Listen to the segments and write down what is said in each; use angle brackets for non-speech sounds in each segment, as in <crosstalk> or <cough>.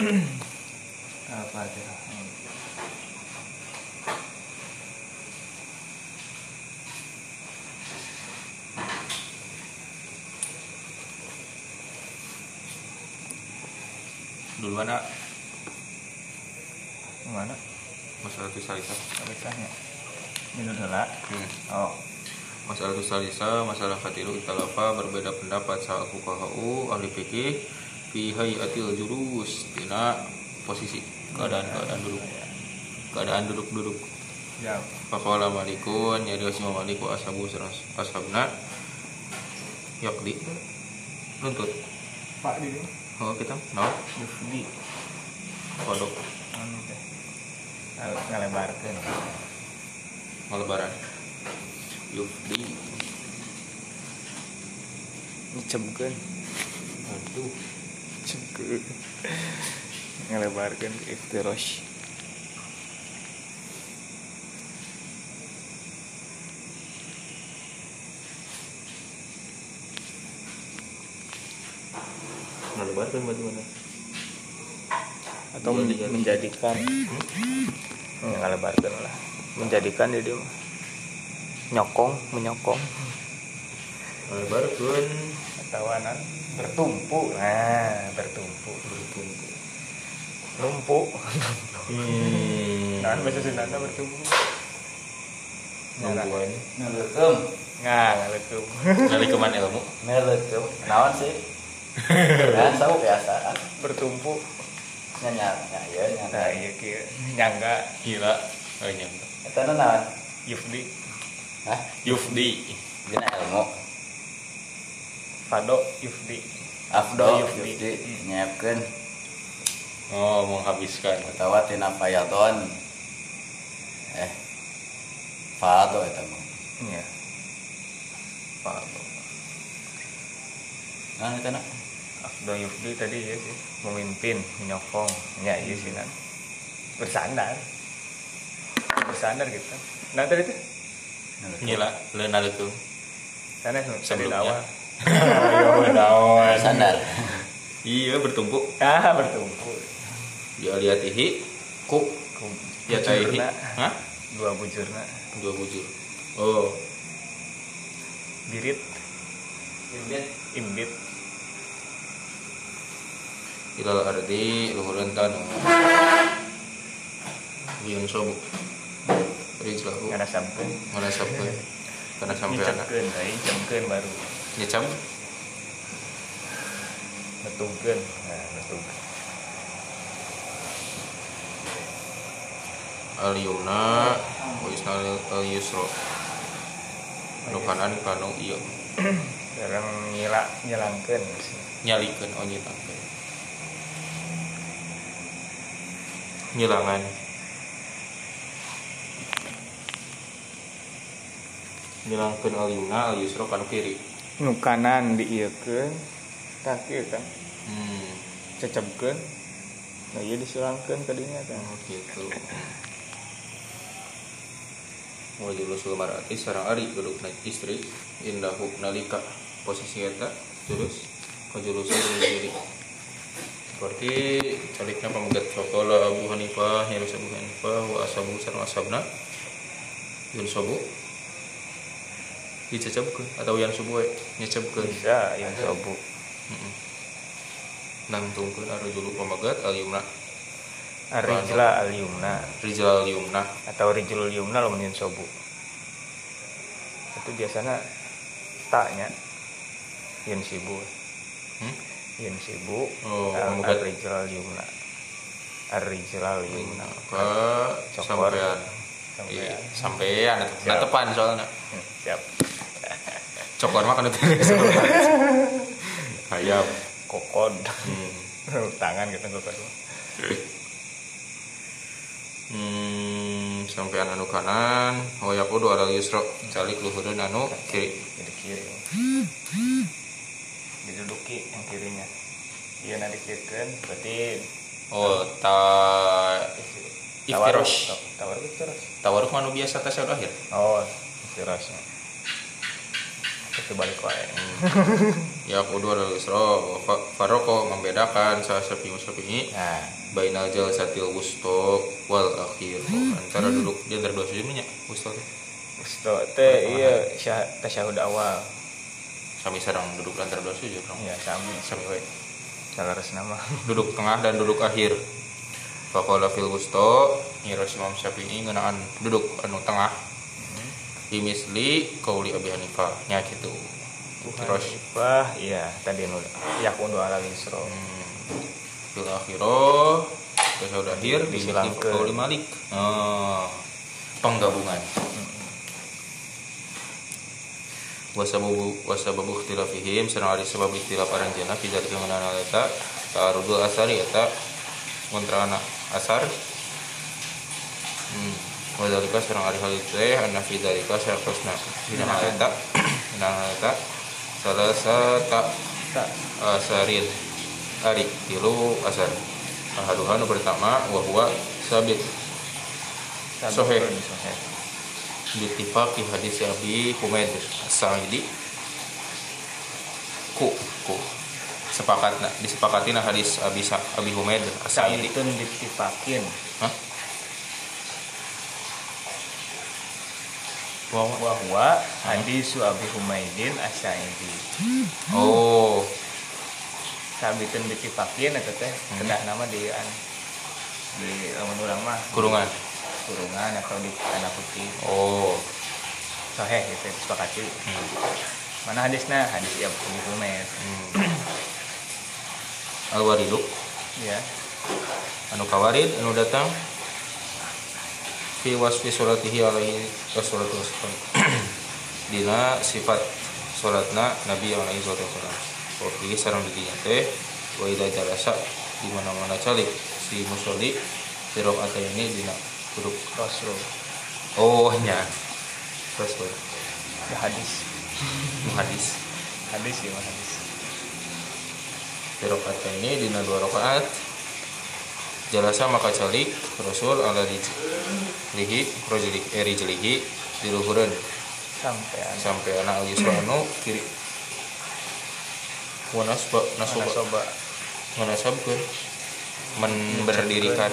Al-Fatihah. duluan nak Mana? masalah tusalisa Alisahnya. Minum dulu. hmm. Oh. masalah tusalisa masalah khatiru ikhtalafa berbeda pendapat saat fuqaha'u ahli fikih fi hayatil jurus dina posisi. Keadaan keadaan duduk. Keadaan duduk duduk Ya. Faqala malikun ya dia Imam Malik wa ashabu ashabna. Yakdi nuntut. Pak di oh kita? No. Yufdi. kodok Anu Ngalebarkeun. malebaran yufdi. Cemkeun. aduh Ngalebarkeun ke iftirosh. malebaran bagaimana? Atau Iya, men- iya. menjadikan ya, ngalebarkeun lah. Menjadikan jadi nyokong menyokong. Malebaran atau anak bertumpu nah bertumpu bertumpu numpuk hmm nah bahasa Sunda bertumpu Nungguan Ngeleukeum. nggak ngalekum Kali keman ilmu Ngeleukeum. Naon sih? <laughs> Kan tahu biasa. bertumpu Nya nya ya nya. nah iya kia nyangga gila oh nyangka Eta na naon? Yufdi Hah? Yufdi Dina ilmu. Fado Yufdi. Afdo Yufdi. Yufdi nyiapkeun oh menghabiskan. Utawa tina fayadon. Eh. Fado eta mah. iya. Fado. Nah eta na. Afdo Yufdi tadi ya sih. Memimpin menyokong. Ya iya sih kan bersandar. Bersandar gitu. Nah tadi tuh? Gila leuna itu sana tadi Sebelumnya. awal Sandal. iya bertumpuk. Ah bertumpu ya liatihi ku. Ya hah? Dua bujurna dua bujur oh. Birit. Imbit. Ilal ardi luhureun tanu. Yun sobu. Rijlahu karena sampai. Mana sampai. Karena sampai anak. nyecemkeun tadi cemkeun baru Nyecam betungkeun nah betung Al yumna Wa isnal al yusro Nu kanan kanu iya. Sekarang nyila nyelangkeun Nyalikeun oh nyilangkeun. Nyilangan Nyilangkeun al yumna al yusro kanu kiri nu kanan kaki kan Hmm. Cecebkeun. Nah ieu disulangkeun ka dinya kan Oh gitu. Wajulusul marati sarang ari naik istri Indahu nalika posisi eta Terus Wajulusul diri. Seperti Caliknya pemegat Fakola Abu Hanifah Yarus Abu Hanifah Wa asabu sarang asabna Yun sobu Dicecabkeun Atau yang subuh we? Nyecabkeun bisa yang sobu Heeh. Nangtungkeun arujulu pemegat al yumna Rijla al yumna Rijal yumna atau rijlul yumna lamun yen sobu itu biasanya taknya yen sibu Hmm? yen sibu Oh, al yumna ar rijlal yumna ke sampean. Sampean. Nah tepan soalnya. Hmm, siap cokor mah kan itu. <laughs> Ayam kokod hmm. <laughs> tangan gitu kokod hmm, sampean anu kanan. Hoyak kudu ada yusro calik luhurun anu kiri. Jadi kiri. Diduduki yang kirinya. Iya nanti kirikan berarti oh ta iftirosh. Tawar iftirosh. Tawaruk manu biasa tasawuf akhir oh iftirashnya itu balik wae ya kudu al yusra wa fa- faroko membedakan salah syafi'i syafi'i nah bainal jalsatil wusto wal akhir. Antara duduk di antara dua sujudnya wusto teh Usto teh iya syah tasyahud awal. Sami sarang duduk antara dua sujud dong. ya sami. Sami we salaras nama. <laughs> Duduk tengah dan duduk akhir. Fakola fil wusto nyiros Imam Syafi'i ngenaan duduk anu tengah Imisli kauli Abi Hanifah nya gitu. Terus? Wah, iya tadi nu yakunu ala lisro. hmm, akhiro Tasyahud akhir Imisli Disilangkeun. kauli Malik. Oh, penggabungan. Wasababu wasababu ikhtilafihim sareng ari sebab ikhtilaf aranjeunna fi dzalika menana eta ta'arudul asari eta kontra anak asar. Hmm wa dzalika sareng ari hal itu teh anna fi dzalika syartosna dina hal eta dina hal eta salasata Tak. asarin ari tilu asar ahaduha nu pertama wa huwa sabit. Soheh. Bittifaqi hadis Abi Humaid As-Sa'idi ku ku sepakat disepakati nah hadis Abi Abi Humaid As-Sa'idi Saitun ditipakin. Hah? Wow. Wahwa hadisu Abi Humaidin Asy'idi. Oh, Sabitun ditipakin eta teh Hmm. kedah nama di an di lamun urang mah kurungan. kurungan atau di tanda putih. Oh. Soheh gitu disepakati. Hmm. Mana hadisnya? Hadis ya Abi Humaid. Hmm. Al-Waridu Ya. anu kawarid anu datang fi wasfi suratihi alaihi wassalatu wassalam <clears throat> dina sifat salatna Nabi alaihi salatu wassalam wa fi sareng di dinya teh wa idza jalasa di mana-mana calik si musolli fi ini dina duduk Rasul. oh nya Ya, hadis. hadis Hadis ya hadis. fi ini dina dua rakaat jalasa maka calik Rasul ala rijlihi rajuli eh rijlihi di luhureun Sampai sampai anak al yusra anu kiri wa nasba Mana nasaba soba menasabkeun men berdirikan.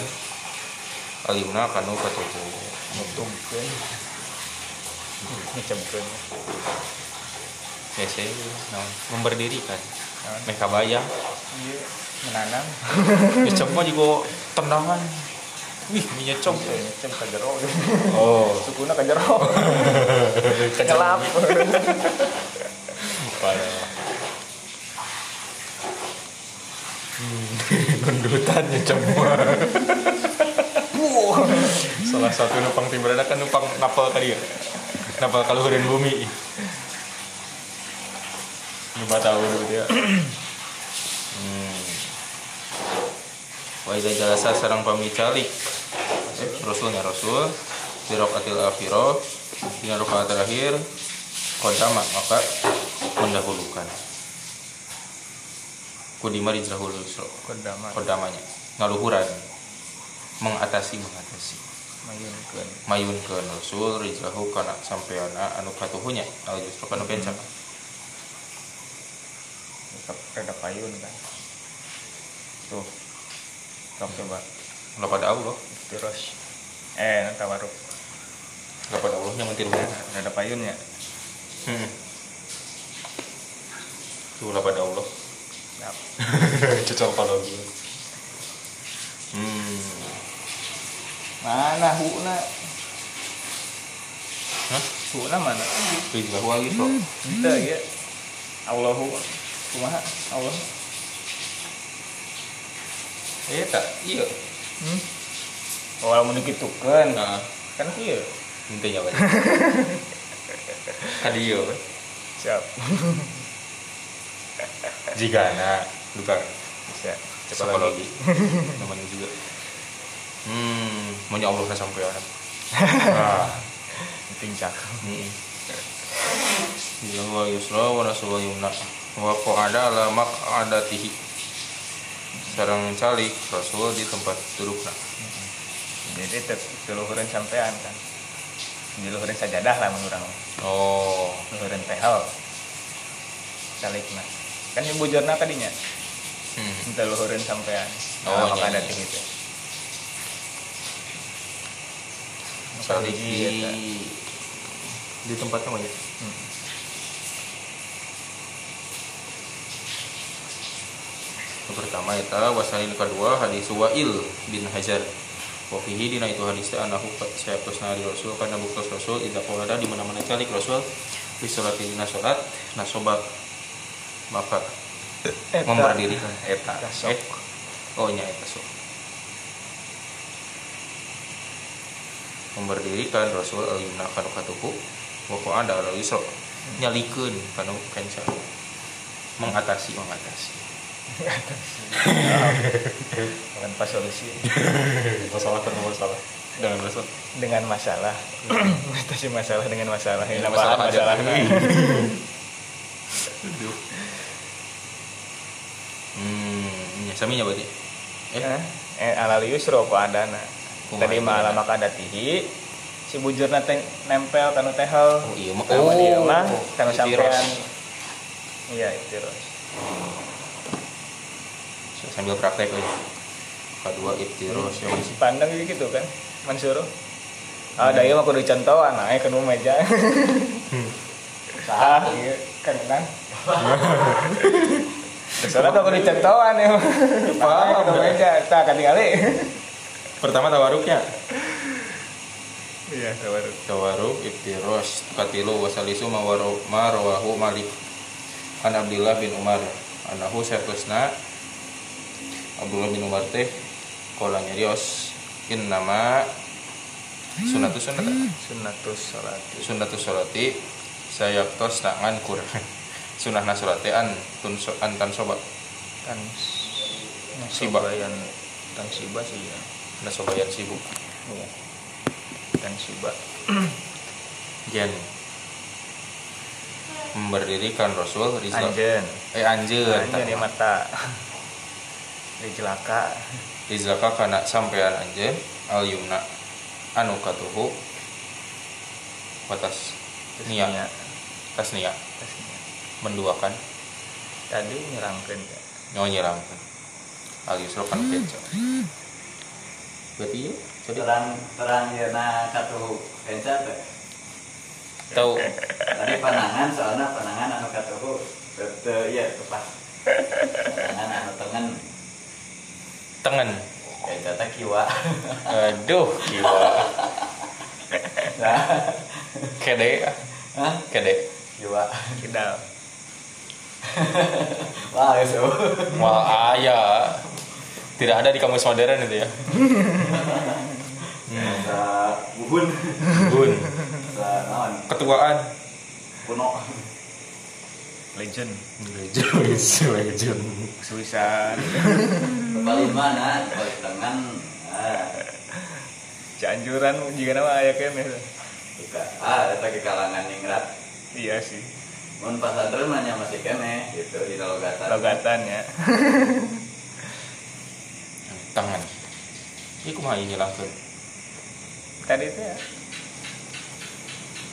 Al yumna kanu katutu nutungkeun. Ngecemkeun. ya saya naon memberdirikan. Naon? meh kabayang Iya, menanam. ngecem mah juga tendangan wih menyecem Iya, ngecem ka jero. oh Sukuna ka jero. Ngelap. Parah. Ya semua. Salah satu numpang timbrana kan numpang napal kali ya. Napal kaluhureun bumi. Lima tahu dulu dia. <clears throat> Hmm. Wa idza jalasa sarang pamicalik. Eh, Rasulnya Rasul. Di rakatil akhirah di rakaat terakhir. Kodama maka mendahulukan. Kudima dijrahul yusra. Kodama kodamanya ngaluhuran. Mengatasi mengatasi. Mayunkeun. mayun ke nusul rijrahu kana sampeana anu katuhunya al yusra kana Tetap rada payun kan. Tuh. Sok coba. lapada Allah Terus. Eh, nanti tawaruk. lapada Allahnya mentir Rada payunnya. hmm. tuh lapada Allah <laughs> Nah, cocok kalau gue hmm mana huna? Hah? Huna mana? rijrahu al yusra Itu ya. Allahu kumaha? Allah. Eh tak iya. Hmm. Oh, mau dikitukeun. nah. Kan ieu. intinya apa kadieu Siap. <laughs> jika anak bukan Bisa. psikologi <laughs> namanya juga. Hmm maunya Allah sampai orang <laughs> ah. Pincak. Ya wa yusra wa nasul yumna wa qada ala mak adatihi sarang calik rasul di tempat dudukna Jadi tetep luhureun sampean kan. Di luhureun sajadah lah menurut orang. oh Luhureun tehal. calikna kan yang bujurna tadinya hmm. minta luhurin sampean Oh, oh, maka iya, ada iya. gitu Salik hiji di eta. di tempatnya aja Hmm. Pertama eta wasalil kedua hadis Wa'il bin Hajar. Wa fihi dina itu hadis anahu sayaptos nari Rasul kana buktos Rasul idza qala di mana-mana calik Rasul di salat dina salat nasoba maka memberdirikan eta. Sok. eh oh nya eta sok. Memberdirikan Rasul al-yumna kanu katuhu wa qa'ada al yusra. Nyalikeun kanu kenca mengatasi mengatasi bukan pas solusi masalah karena masalah. Dengan Rasul dengan masalah. Mengatasi masalah dengan masalah. Ini Dengan apa masalah. Aja. masalahnya hmm ya saminya berarti? Eh? Eh alal yusro apa adana tadi adana? maka ada tihi. Si bujurna teh nempel kanu tehel oh iya mah Sama dia. mah itu sampean. Iya itu Ros. Sambil praktek aja kedua ibtiros yang masih pandang gitu kan Mansur. Ah daya mah kudu contohan nah kanu meja ah iya kan kan? Soalnya kok kudu contohan ya paham. Kanu meja tak kan kali. Pertama tawaruknya iya sabar tawaruk ibtiros katilu wasalisu mawaro marawahu malik. An Abdullah bin Umar. Anahu satusna Abdullah bin Umar teh kola nyarios in nama sunatus sunat sunnatus salat sunatus salati. Saya tos tangan kur. <laughs> Sunah nasolate an tun so- an tan soba. Kan Siba. yang tan siba sih ya. Nasobayan sibuk iya. Tan siba. <clears throat> Jen. Memberdirikan Rasul Rizal. Anjen eh anjeun. Anjen di mata <laughs> di jelaka Rizalka kana sampean anjeun al yumna. Anu katuhu. Batas nia Nia. tas nia menduakan. Tadi nyerangkeun ya nyawa nyerangkan al yusra kan keca berarti ya jadi terang terang ya na katu kenca teh tahu tadi panangan soalnya panangan anu katuhu. Teu iya tepat. Panangan anu tengen tengen. Teh kiwa. Aduh kiwa. Nah kede hah? Kede kiwa. Kidal. Wah itu wal aya tidak ada di kamus modern itu ya. Sa buhun gun sa naon. Ketuaan. Kuno legend. Legend. Legend. Suisan kembali mana kembali tangan ah. Cianjuran jika nama aya kene Ika, ah, eta ke kalangan ningrat. iya sih. Mun pasantren mah nya masih kene gitu di logatan. logatan ya. <laughs> Tangan. Ini kumaha ini langsung tadi itu ya.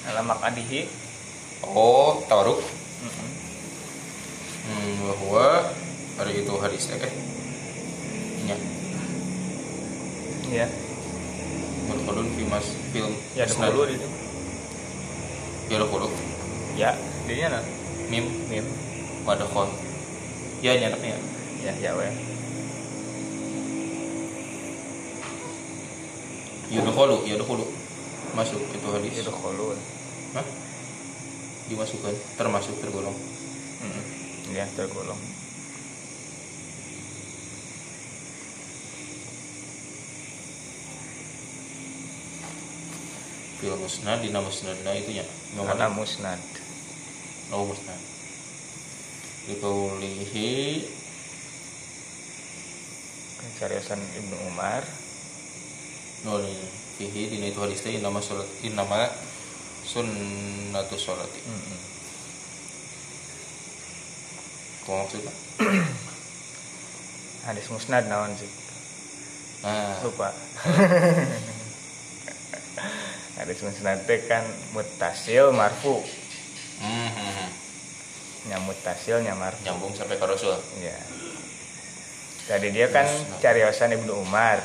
Alamak adihi. Oh tawaruk. Mm-mm. hmm, bahwa hari itu hari eh nya iya Mudkhulun fi mas film ya dulu di ya dulu ya. Dirinya nah mim. Mim. Madkhul ya nyanapnya ya ya we yudkhulu yudkhulu masuk itu hadis itu kolun Hah? dimasukkan termasuk tergolong ya tergolong. Film musnad dina musnadna itu nya Imam karena Malik. musnad. Oh musnad. Dikaulihi cariasan ibnu umar. Nol fihi dina itu hadis teh nama salat nama sunnatus salati Kumaha maksudnya <clears throat> hadis musnad naon sih? Nah lupa. <laughs> Hadis musnad teh kan mutasil marfu. Hmm, hmm, hmm. nyamut tasil nyamar nyambung sampai ke Rasul. Ya tadi dia kan Terus, nah. cariosan ibnu Umar.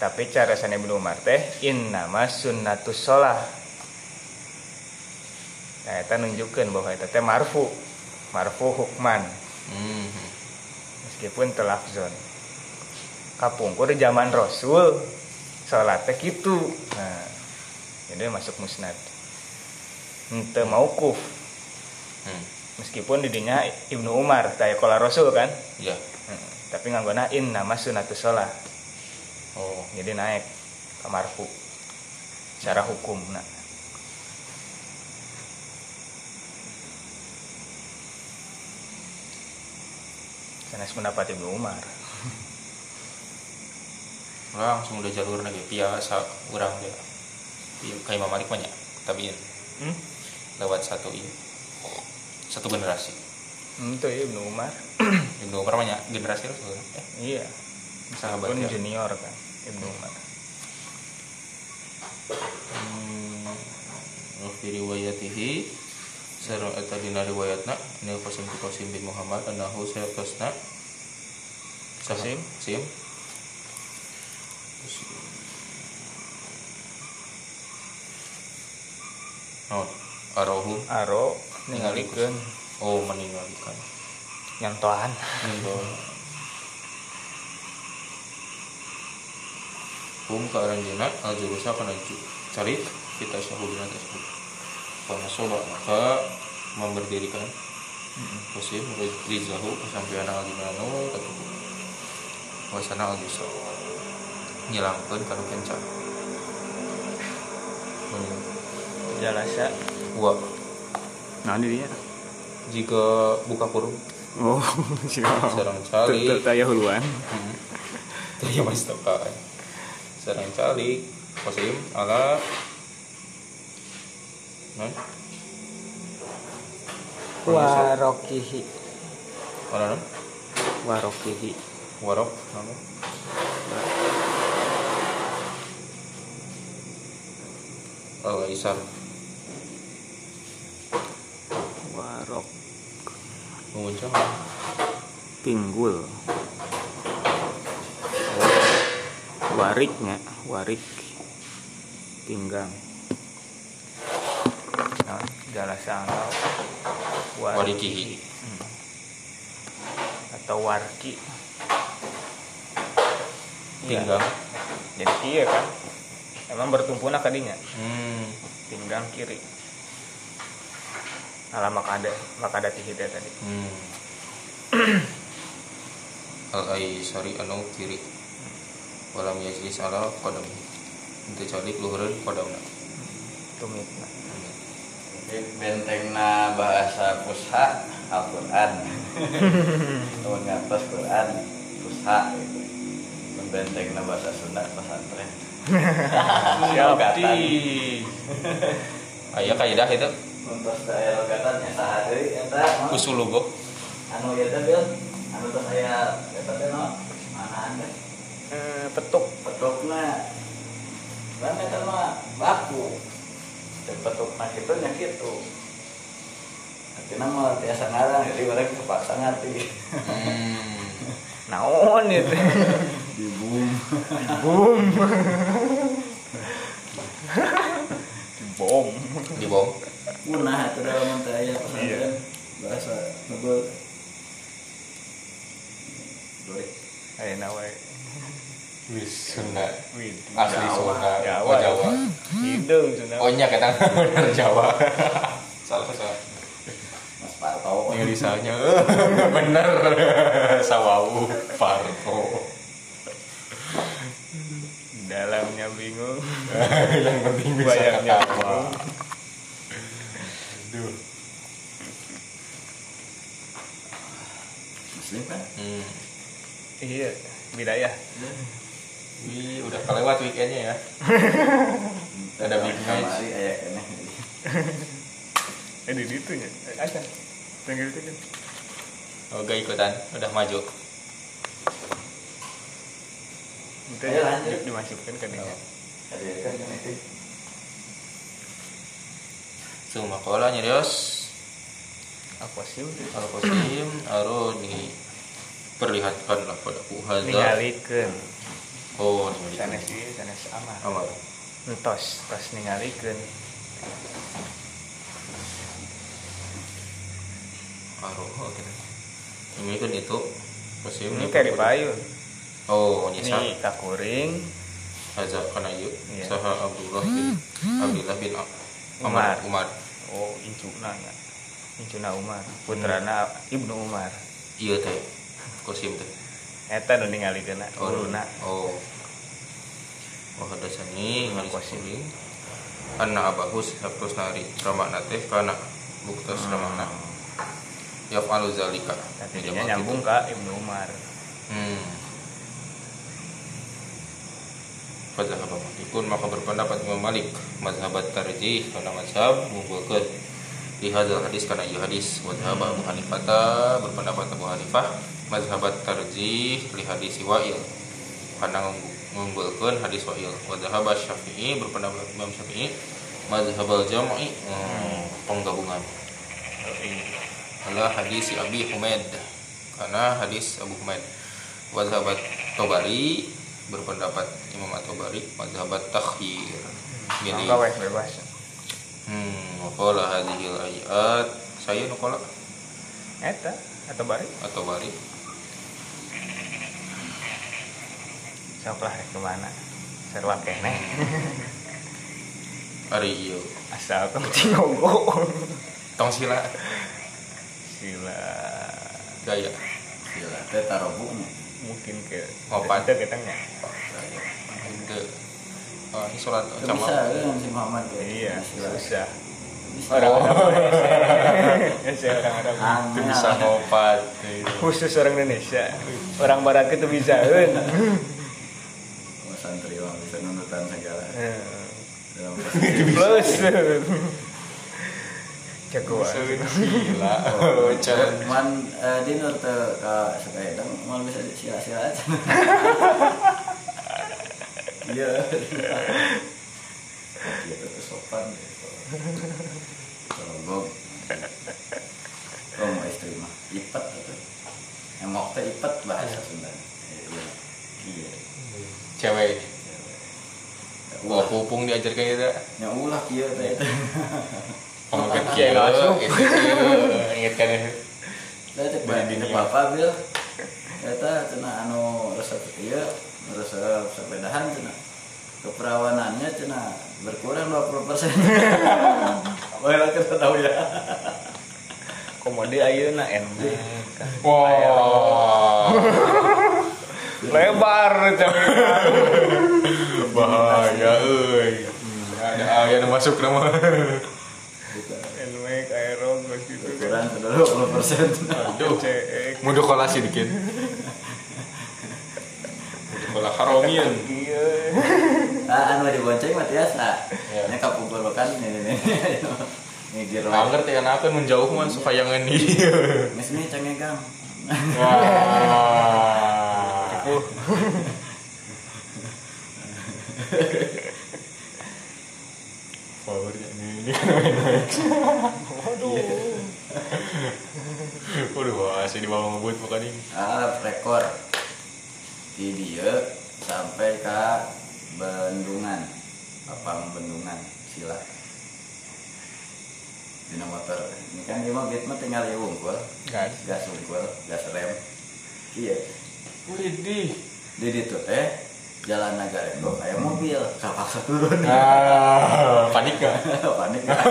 Tapi cariosan ibnu Umar teh in nama sunnatus sholah. Nah itu nunjukkan bahwa itu teh marfu. Marfu hukman hmm. meskipun telafzon kapungkur zaman Rasul sholat teh gitu. Nah jadi masuk musnad. Ente maukuf Hmm. meskipun didinya Ibnu Umar kayak kola Rasul kan? Ya. Hmm, tapi nganggona in nama sunatus sholah oh. Jadi naik ke marfu. Secara hukum nah sanes pendapat Ibnu Umar. Langsung udah jalur lagi biasa orang dia. Iya, kayak Imam Malik banyak tabiin. Hmm? lewat satu ini satu generasi. Hmm, itu ya Ibnu Umar. <clears throat> Ibnu Umar banyak generasi lah sebenarnya. eh iya. Sahabat pun ya junior kan Ibnu Umar. Hmm. riwayatihi sareng eta dina riwayatna ini Qasim bin Qasim bin Muhammad anahu sayatosna Qasim? Sim Oh, arohum Aro ningalikeun oh meninggalkan nyantoan Nindol. Hum ka aranjeuna al jurusa kana carik kita syahudina tersebut. Pada soba maka memberdirikan Qasim Rizahu sampai anak al dimano katubu. Wasana al jusa. Nyilangkeun kanu kenca. Hmm. jalasa Wa nah dia jika buka kurung oh <laughs> siapa sareng cali taya huluan Hmm. Tanya mas tepat. Sarang cali Qasim ala non warokihi non warokihi warok non al isar. Warok menguncang pinggul. Wariknya warik pinggang nah, jalasa angkau warikihi atau warki Iya. pinggang. Jadi iya kan emang bertumpuan kadinya. Hmm. Pinggang kiri. Ala makada makada tihida tadi. Hmm. <clears throat> Al aisari anu kiri. Walam yajlis ala qadam. Untuk calik luhureun qadamna. Tumit bentengna bahasa pusha Al-Quran. <laughs> Nuhun ngatos Quran pusha gitu. Bentengna bahasa Sunda pesantren. <laughs> Siapa aya kaidah itu. Untuk saya logatan ya saha deui eta usul logo anu ya teh anu teh saya eta teh no. Mana anda Eh, petuk. Petukna kan eta mah baku petukna kitu nya kitu Artinya mah biasa ngarang jadi orang kepaksa ngerti hmm. naon itu. Di boom boom bom di bom punah itu dalam saya pesantren bahasa ngebel Boleh. ayo nawa wis Sunda. Asli. Sunda. Jawa. oh Jawa hidung Sunda oh nya kata <laughs> bener Jawa. Salah salah. Mas Parto. Yang disanya <laughs> bener sawawu Parto. Dalamnya bingung. <laughs> Yang penting bisa bayarnya ketawa. bingung. Duh. Muslim kan? Hmm. iya bidayah. Wih, udah kelewat weekendnya ya. Ada big match. Aya keneh eh di situ nya aja tinggal itu kan Oh, gak ikutan, udah maju. itu Ayo, lanjut. di- dimasukkan ke dia. Ada kan keneh Semua kola nyerios. apa sih al qasim aro diperlihatkan lah pada puhaza ningalikeun oh sanes sanes amal amal entos pas ningalikeun aro oke. Ini kan itu qasim ini kayak di payun. Oh ini nyisa kakuring haza kana ieu Iya. saha Abdullah bin Abdullah bin Umar. Umar oh incuna nya incuna Umar. Putrana Ibnu Umar. Iya teh. Qasim teh. Eta nu ningalikeun Oh, Oh. Hadasani ngali Qasim. qasim. Anna abahus sabtus nari ramakna teh kana buktos ramakna. Yaf'alu zalika. tadinya nyambung ka Ibnu Umar Hmm. Fadzahaba Malikun maka berpendapat Imam Malik mazhabat tarjih kana mazhab ngumpulkeun di hadal hadis kana ieu hadis wa dhahaba Abu Hanifah berpendapat Abu Hanifah mazhabat tarjih li hadis Wa'il kana ngumpulkeun hadis Wa'il. Wa dhahaba Syafi'i berpendapat Imam Syafi'i mazhabal jam'i hmm, penggabungan. Adalah hadis Abi Humaid. Karena hadis Abu Humaid. Wazhabat Tobari berpendapat Imam At-Tobari Wazhabat Takhyir milih bebas hmm waqala hadhil ayat. Saya nukola eta atau bari sok lah ke mana? Serwa keneh <laughs> ari ieu asal penting ngogo tong sila. Sila. Gaya. Gila, teh tarobuknya. mungkin ke Opat. kita kita nya Ide. Oh, ini sholat sama bisa kan si Muhammad ya. iya Bisa. susah. Orang Oh. ya <laughs> orang Arab. Itu bisa ngopat khusus orang Indonesia. Orang Barat itu bisa <laughs> santri mah bisa nunutan segala. Dalam <laughs> plus <laughs> jagoan gila oh jangan Man, eh, di nur mau bisa sila-sila <laughs> aja. Iya. Iya tuh sopan gitu. Kalau Oh, mau istri mah ipet gitu. Emok teh ipet bahasa Sunda. Iya. Iya. cewek Wah, pupung diajarkan gitu. Ya ulah kieu teh Kiai kieu, langsung. itu kieu. Ingatkan ya. Saya cek Beli di dunia. bapak bil. Eta cenah anu resep ieu, resep sepedahan cenah. Keperawanannya cenah berkurang 20%. <laughs> Wah, kita tahu ya. komode ayeuna enak Wah. Lebar Bahaya euy. Ada aya nu masuk nama. enak aero gitu Berkurang sudah 20%. Aduh. Mudah kolasi dikit. Mudah kolah haromian. iya <laughs> Ah, anu dibonceng mah tiasa. Ya. Nya kapungkur <laughs> kan ini. Nah, wae. ngerti kan akan menjauh mah supaya. Geus nih cengegang. Wah. <laughs> Powernya ini. Kan main Max. waduh. <laughs> Waduh, wah, sih di bawah ngebut bukan ini. Ah, rekor. Di dia sampai ke bendungan. Papang bendungan sila. Dina motor. Ini kan dia mah beat mah tinggal ya unggul gas. Gas unggul gas rem. Iya Widih. di itu teh jalan nagare kok kayak mobil kapaksa turun Ah, panik gak? <laughs> panik gak? <laughs>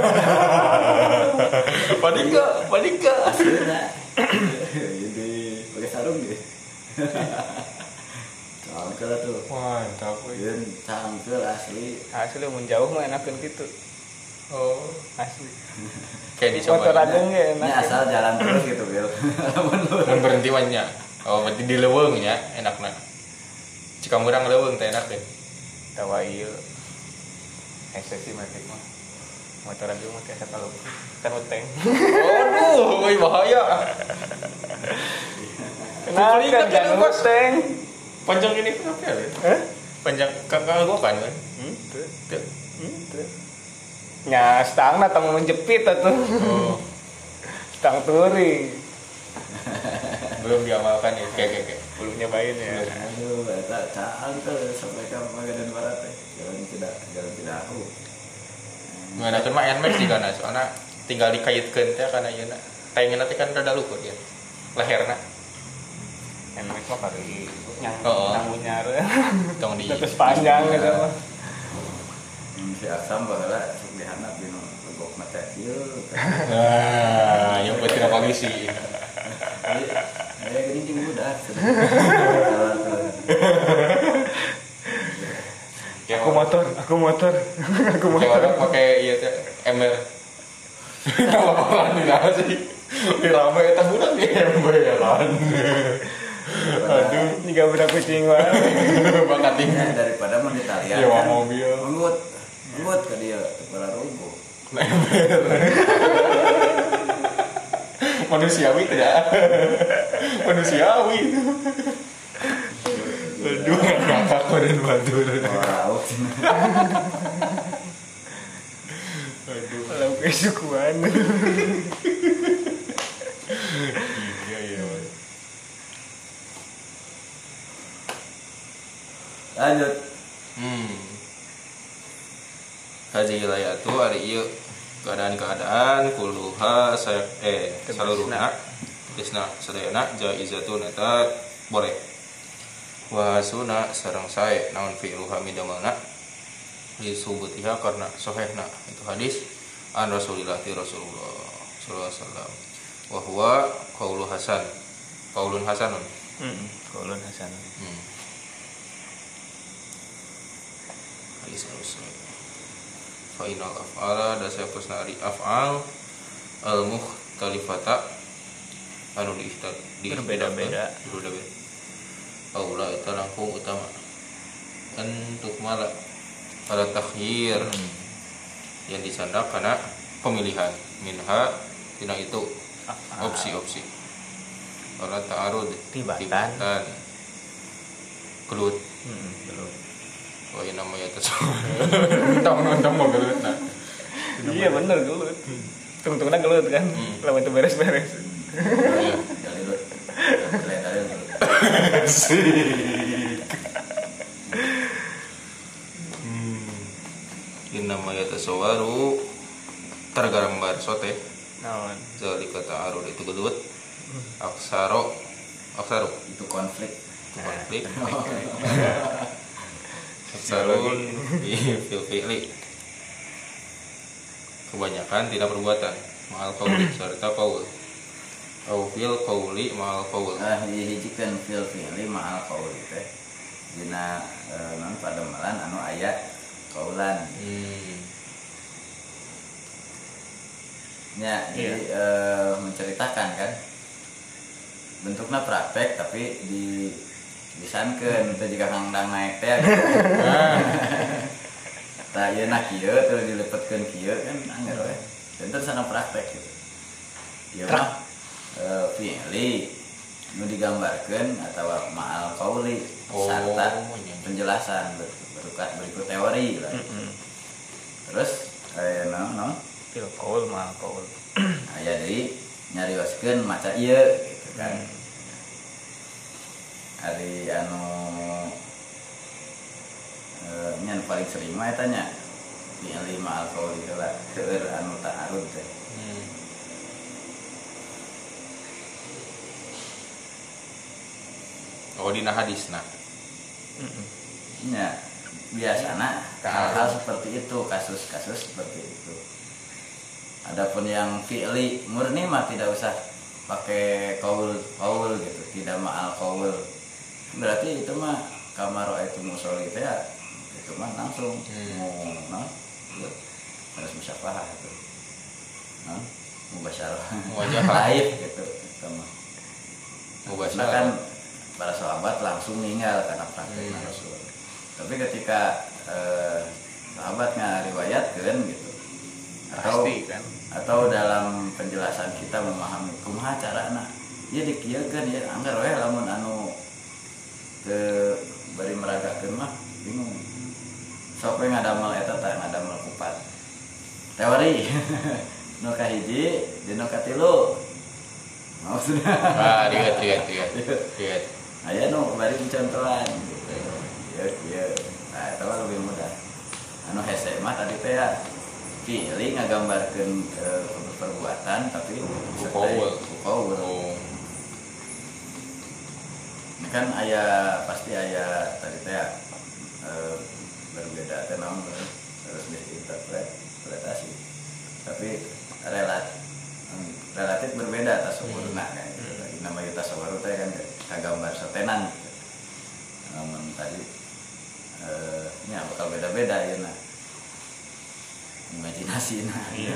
Panik gak? Panik gak? aslinya <coughs> jadi pakai sarung deh <laughs> cangkel tuh Mantap. Yun, cangkel asli asli mun jauh mah enakeun gitu Oh, asli kayak dicoba. ge ini enak asal jalan terus gitu Bil Mun berhenti wanya. Oh, berarti di leuweung nya enakna. Jika murang leuweung teh enak deh. tawa ieu eksesi matik mah motor agung mah kayak kalau kan uteng Waduh, wih bahaya. kenapa kan jangan uteng Panjang ini kenapa ya? Hah? Panjang kakak gua kan kan? Hmm, tuh. Tuh. Hmm, tuh. nya stangna tong menjepit atuh Oh. Tang touring. <laughs> belum diamalkan ya kayak kayak kayak. Belum nyobain ya. aduh eta caal tuh sampai ke Magadan Barat teh jalan tidak jalan tidak aku Ngadakeun mah Nmax juga nah soalnya tinggal dikaitkeun teh kana ieu tayangan nanti kan rada lukur ya leherna Nmax mah kali nyang Oo. nanggunyar. tong di Terus panjang gitu mah. Hmm, si Aksam baheula cek dihandap di legok mata ieu <laughs> Nah, yang penting polisi. Saya budak. Jalan tuh. Aku motor, aku motor, <laughs> aku Kayak motor. orang pakai iya teh ember. Apa di mana sih? Di rame eta budak di ember ya kan. Aduh, ini gak berapa kucing wae. <laughs> Bakat Ya, tinggi. daripada mau ditalian Nyewa kan. mobil. Nggut. Nggut ke dia kepala rubuh. Nah, ember. Manusiawi tidak. <laughs> Manusiawi itu. Aduh, ngakak badan batur. Wow. Aduh. Kalau kesukuan. Iya, iya. Lanjut. Hmm. Haji layatu ari ieu keadaan-keadaan kuluha saya eh Tegasna. saluruna tegasna sadayana jaizatun eta boleh wa hasuna sareng sae naon fi'luha midamalna li subutiha karena sahihna itu hadis an Rasulillah ti Rasulullah sallallahu alaihi wasallam wa huwa qaulu hasan qaulun hasanun Hmm, Kolon Hasan. Hmm. Hadis Rasul. Fa inal af'ala da sayapusna ari af'al al mukhtalifata anu di di Berbeda-beda. berbeda-beda. Aula eta langkung utama. Untuk mala pada takhyir Hmm. yang disandak karena pemilihan minha tina itu opsi-opsi. Wala ta'arud Tibatan. tibatan. Kelut Hmm, belum. Oh iya namanya itu Entong entong mau gelut nah Iya bener gelut. Tungtungnya gelut kan. Hmm. Lawan itu beres-beres. Iya. Ini namanya tasawaru Tergambar sote Naon? Jadi kata arud itu gelut Aksaro Aksaro Itu konflik. Konflik Aksarun Fil fi'li Kebanyakan tidak perbuatan. Ma'al qawli serta <clears throat> qaul Au fil qawli ma'al qaul Ah, hijikeun fil fi'li ma'al qauli teh. Dina eh, non pademelan anu aya kaulan. Hmm. Ya, jadi eh, menceritakan kan. Bentuknya praktek tapi di disankeun teh jika kangdang naik teh. Tah ieu nak kieu terus dilepetkeun kieu kan anggar we. Dan terus sana praktek gitu ieu mah eh, fi'li nu digambarkeun atau ma'al qauli Oh, serta iya. penjelasan ber- berikut teori lah. Terus eh no no kol mah kol. Nah, ya jadi nyarioskeun maca ieu gitu kan. Ari anu eh nyan paling sering mah eta nya di lima alkohol itu lah <laughs> keur anu ta'arud teh. Hmm. Oh dina hadis nah. Hmm. Nya biasana hal-hal seperti itu, kasus-kasus seperti itu. Adapun yang fi'li murni mah tidak usah pakai kaul kaul gitu, tidak ma'al kaul. Berarti itu mah kamar itu musul gitu ya, itu mah langsung Hmm. mau no, gitu. harus musyafahah itu, mubasyarah, Muwajahah. <laughs> laif gitu, itu mah. Mubasyarah. Kan para sahabat langsung meninggal karena praktek Hmm. Rasul. Tapi ketika eh, sahabatnya riwayatkan gitu, atau Pasti kan. atau dalam penjelasan kita memahami kumaha carana ya dikieukeun ya anggar we lamun anu bari meragakeun mah bingung. Sok we ngadamel eta tah ngadamel kupat. Teori <laughs> nu kahiji di nu katilu maksudnya. Ah lihat lihat lihat lihat aya nu bari contohan gitu. Ya ya nah mah lebih mudah. Anu hese mah tadi teh ya pilih ngagambarkeun eh, perbuatan tapi Bukaul. bukaul oh kan ayah pasti ayah tadi teh ya, eh, berbeda teh naon terus diinterpretasi tapi relat relatif berbeda tasawurna kan gitu. Nama kita tasawur teh kan kagambar sotenan gitu. namun tadi eh nya bakal beda-beda ya nah imajinasi nah Iya.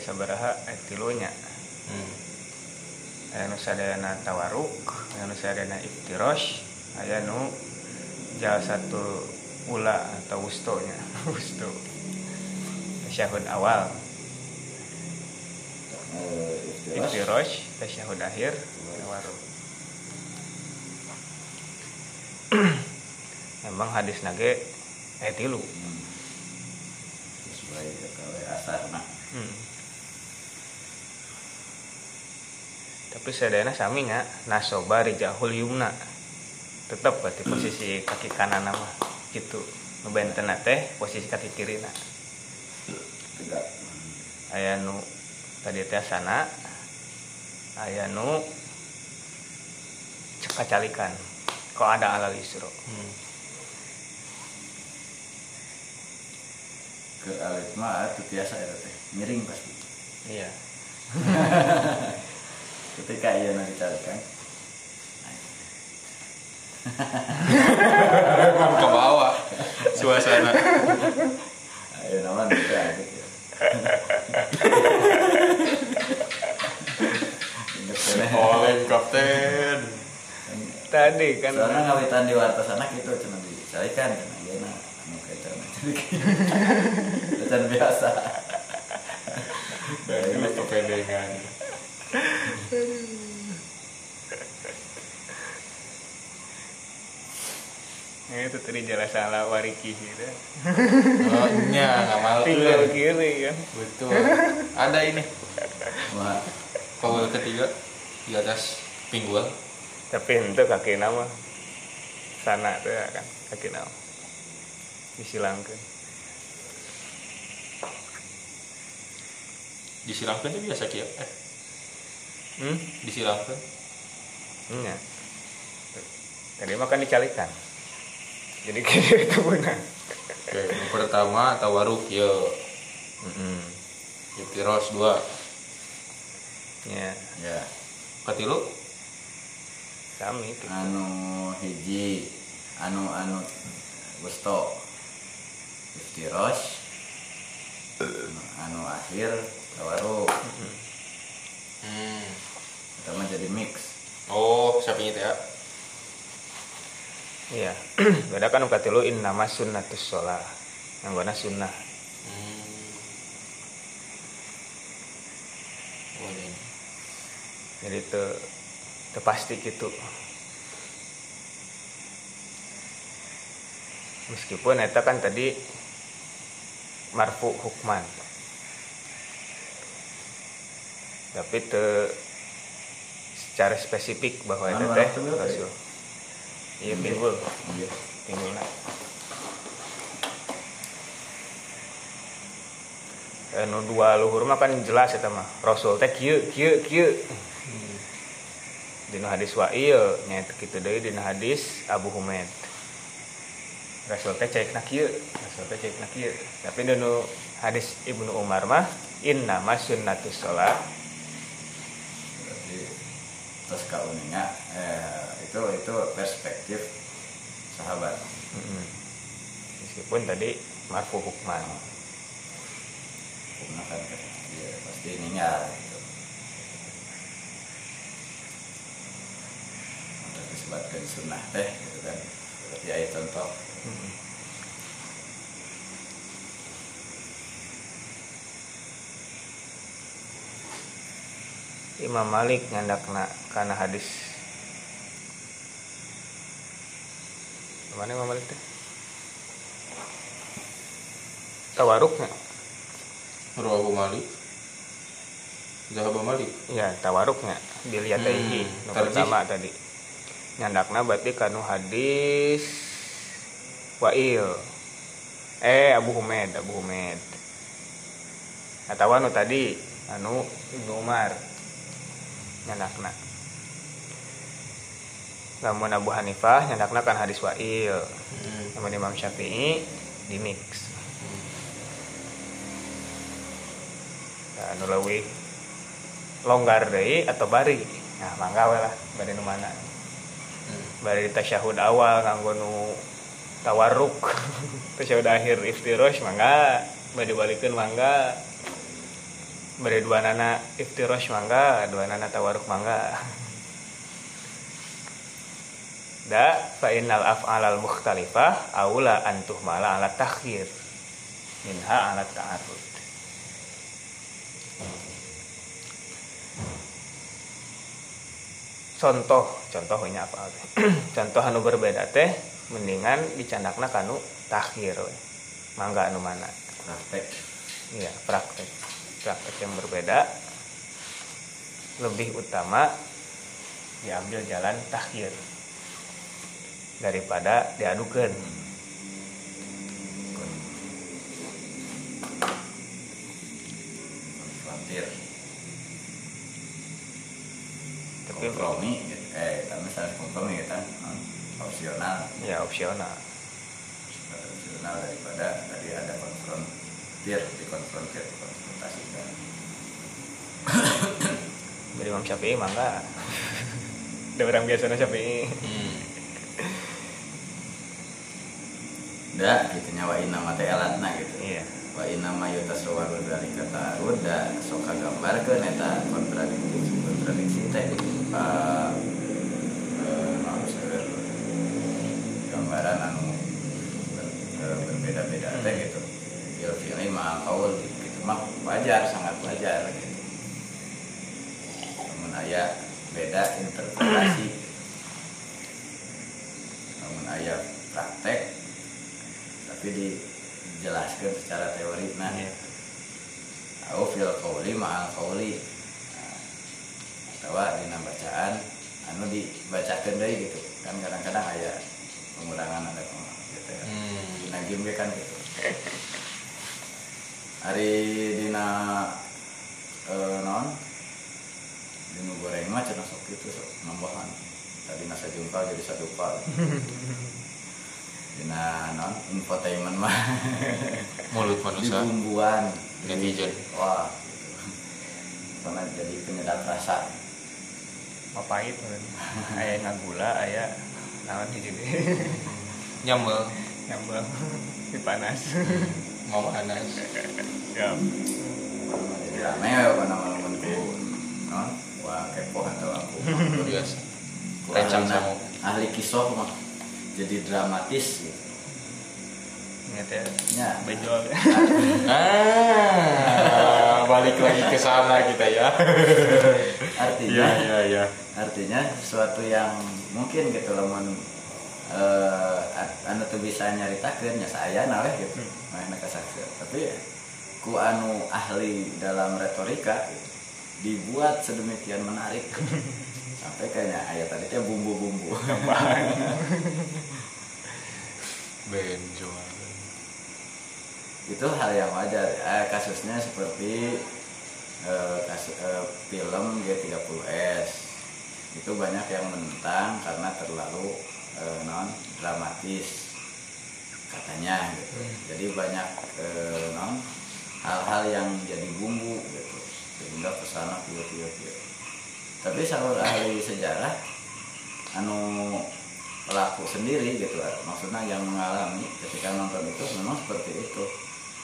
Sabaraha tilunya Hmm. aya nu sadayana tawaruk aya nu sadayana iftirosh aya nu jal satu ula atau wustonya. <laughs> Wusto. Tasyahud awal. Iftirosh tasyahud akhir tawaruk <clears throat> emang hadis nage eh tilu Hmm. sesuai asar nah. Hmm. Tapi sadayana sami nya nasoba rijahul yumna. Tetap berarti posisi kaki kanan nama gitu. Ngebenten teh posisi kaki kiri na. tegak Aya nu tadi teh sana. Aya nu cekacalikan. Kok ada alal isro. Hmm. ke alit mah itu biasa ya teh miring pasti Iya. <laughs> ketika iya nanti carikan Emang ke bawah suasana. Ayo nama ya Ingat kene. oleh kapten. Tadi kan. Soalnya ngawitan di warta sana gitu cuma dicarikan cuma iya nah anu kecil Kecan biasa. Dari lu kepedengan Nah, itu tadi jelas salah wariki gitu. oh nya ngamal Tinggal kiri kan. betul. Ada ini. Wah, Paul ketiga di atas pinggul. Tapi itu kaki nama sana tuh ya kan kaki nama disilangkan. disilangkan tuh biasa kia eh Hmm? disilangkan Enggak. Tadi makan dicalikan. Jadi kiri <laughs> itu benar. Oke, yang pertama tawaruk ya Mm Yutiros dua Ya, ya katilu kami itu. anu hiji anu anu gusto iftirosh anu akhir tawaru hmm. Pertama jadi mix oh sapinya teh ya Iya. <clears throat> Beda kan ukatilu in nama sunnatus sholah. Yang guna sunnah. hmm. oh ini Jadi itu itu pasti gitu. Meskipun eta kan tadi marfu hukman. Tapi te secara spesifik bahwa itu Anu teh arah teu, teh. rasul. Iya timbul, iya timbulna. Anu dua luhur mah kan jelas eta mah. Rasul teh kieu kieu kieu. Dina hadis wa ieu nyaeta kitu deui dina hadis Abu Humaid. Rasul teh caekna kieu, Rasul teh caekna kieu. Tapi dina hadis Ibnu Umar mah inna ma sunnatus shalah. Terus kaunnya eh, itu itu perspektif sahabat Mm-mm. Meskipun tadi marfu hukman. Karena kan ya, pasti ninggal gitu. Untuk disebutkan sunnah teh gitu kan berarti ayat contoh Mm-mm. Imam Malik ngandakna karena hadis. Mana Imam Malik teh? Tawaruknya. Rawahu Malik. Zahaba Malik. ya tawaruknya. Dilihat Hmm, tarjih. pertama tadi. Nyandakna berarti kanu hadis Wa'il. Eh Abu Humed Abu Humed atau anu tadi anu Ibnu Umar nyandakna lamun Abu Hanifah nyandakna kan hadis Wa'il. Hmm. lamun Imam Syafi'i di mix. Nah, leuwih longgar deui atau bari? Nah mangga we lah bari nu mana? Hmm. bari tasyahud awal nganggo nu tawarruk. <laughs> Tasyahud akhir iftirosh mangga. Bari balikeun mangga bari dua nana iftirosh mangga dua nana tawarruk mangga. Da fa innal af'alal mukhtalifah aula an tuhmala ala takhir. Minha ala ta'arrud contoh contoh ini apa? <clears throat> Contoh anu berbeda teh mendingan dicandakna kanu takhir we. mangga anu mana? Praktek. Iya praktek praktek yang berbeda lebih utama diambil jalan takhir daripada diadukan. Konfrontir tapi kompromi eh tapi kompromi kita. Non opsional. Ya opsional. Opsional daripada tadi ada konfrontir dikonfrontir konfrontasikan <coughs> dari Imam Syafi'i mangga ada <laughs> orang biasa Syafi'i. Hmm. <laughs> da gitu nyawain nama teh alatna gitu. Iya. Wa inna ma yutasawwaru dari kata udah sok gambarkeun eta kontradiksi kontradiksi teh uh, naon seueur gambaran anu ber- eh, berbeda-beda teh gitu il fi'li ma qaul gitu mah wajar sangat wajar gitu namun aya beda interpretasi namun aya praktek tapi dijelaskan secara teori nah Iya. au fil qauli ma'al qauli Nah, atau dina bacaan anu dibacakeun deui gitu kan kadang-kadang aya pengurangan ada pengurangan gitu ya Hmm. dina game ge kan gitu hari dina eh, non dina goreng mah cenah sok gitu sok nambahan tadi nasa jungkal jadi satu pal dina non infotainment mah Mulut di manusia. bumbuan Netizen. wah gitu. karena jadi penyedap rasa papait aya ngagula aya naon hiji deh Nyambel. nyambel di panas Mau panas. ya jadi rame ya apa nama ku non wah kepo atau aku Luar biasa. Ku Rencang ahli- sama. ahli kisah mah jadi dramatis gitu ingat ya ya benjol Ah, balik lagi ke sana kita <laughs> ya. artinya iya. artinya sesuatu yang mungkin gitu lemon eh anu tuh bisa nyaritakeun nya saya nawe gitu nak kesaksian tapi ku anu ahli dalam retorika dibuat sedemikian menarik <laughs> sampai kayaknya ayat tadi bumbu-bumbu <laughs> Benjol. itu hal yang wajar eh, kasusnya seperti eh, kasus eh, film G30S itu banyak yang menentang karena terlalu eh, non dramatis katanya gitu. Jadi banyak eh, non hal-hal yang jadi bumbu gitu. Sehingga ke sana piu piu piu tapi salur ahli sejarah anu pelaku sendiri gitu maksudnya yang mengalami ketika nonton itu memang seperti itu.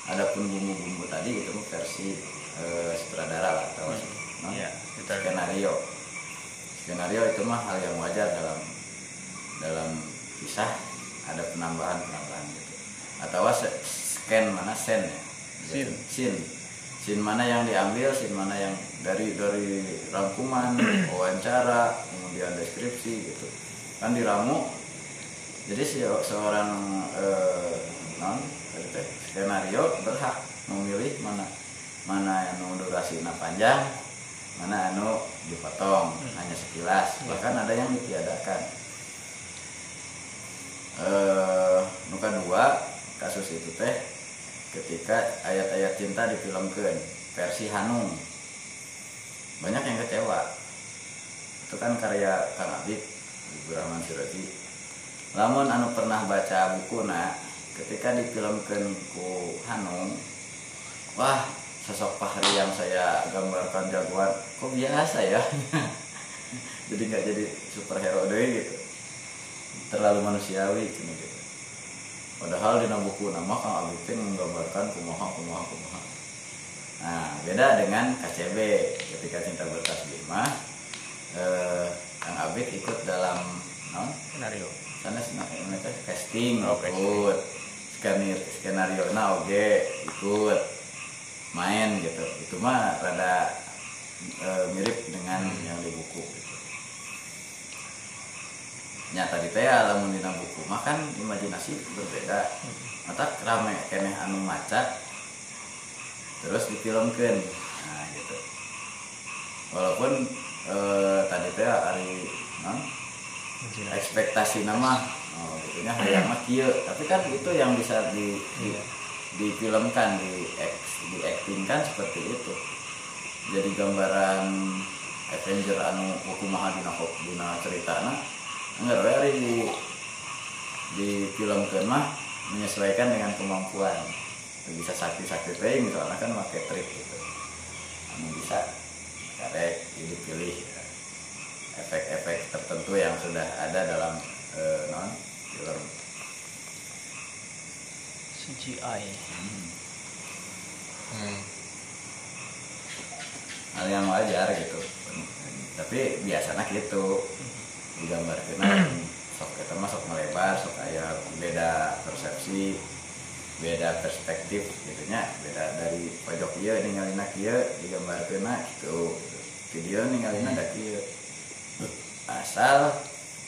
Adapun bumbu-bumbu tadi itu versi eh, sutradara lah atau no? Iya, kita- skenario. Skenario itu mah hal yang wajar dalam dalam kisah ada penambahan penambahan gitu. Atau se- scan mana sen ya. Scene. scene. Scene mana yang diambil scene mana yang dari dari rangkuman <clears throat> wawancara kemudian deskripsi gitu. Kan diramu. Jadi si seorang eh, non teh, skenario berhak memilih mana mana anu durasinya panjang mana anu dipotong hanya sekilas. Iya. bahkan ada yang ditiadakan. Eh nuka dua kasus itu teh ketika ayat-ayat cinta difilmkan versi Hanung. Banyak yang kecewa. Itu kan karya Kang Abid Ibu Rahman Siroti lamun anu pernah baca buku nak ketika difilmkan ku Hanung wah sosok Fahri yang saya gambarkan jagoan. Kok biasa ya? <laughs> Jadi nggak jadi superhero deh gitu. Terlalu manusiawi cina gitu. Padahal di buku nama Kang Abid teh menggambarkan kumaha kumaha kumaha. Nah beda dengan KCB ketika cinta bertasbih mah eh, Kang Abid ikut dalam non? Skenario. Sana teh casting Oh, ikut. Skenario skenario nah oke ikut main gitu. Itu mah rada e, mirip dengan yang di buku gitu. nyata di teh lamun dina buku mah kan imajinasi berbeda. Mata rame keneh anu maca terus difilmkeun. Nah gitu. Walaupun e, tadi teh ari non ekspektasi nama oh, gitunya <clears throat> hayang mah kieu. Tapi kan itu yang bisa di, di Iya. Difilmkan di di actingkan seperti itu. Jadi gambaran Avenger anu kumaha dina dina ceritana enggak ari di di filmkeun mah menyesuaikan dengan kemampuan. Bisa sakti-sakti teh misalnya kan pakai trik gitu. Anu bisa karek dipilih ya efek-efek tertentu yang sudah ada dalam eh, non film CGI Hmm. hal yang wajar gitu. Tapi biasanya gitu. Digambarkan sok kita mah sok melebar sok kayak beda persepsi beda perspektif gitunya beda dari pojok iya ningalina kieu digambarkeun gitu. Video ningalina da kieu asal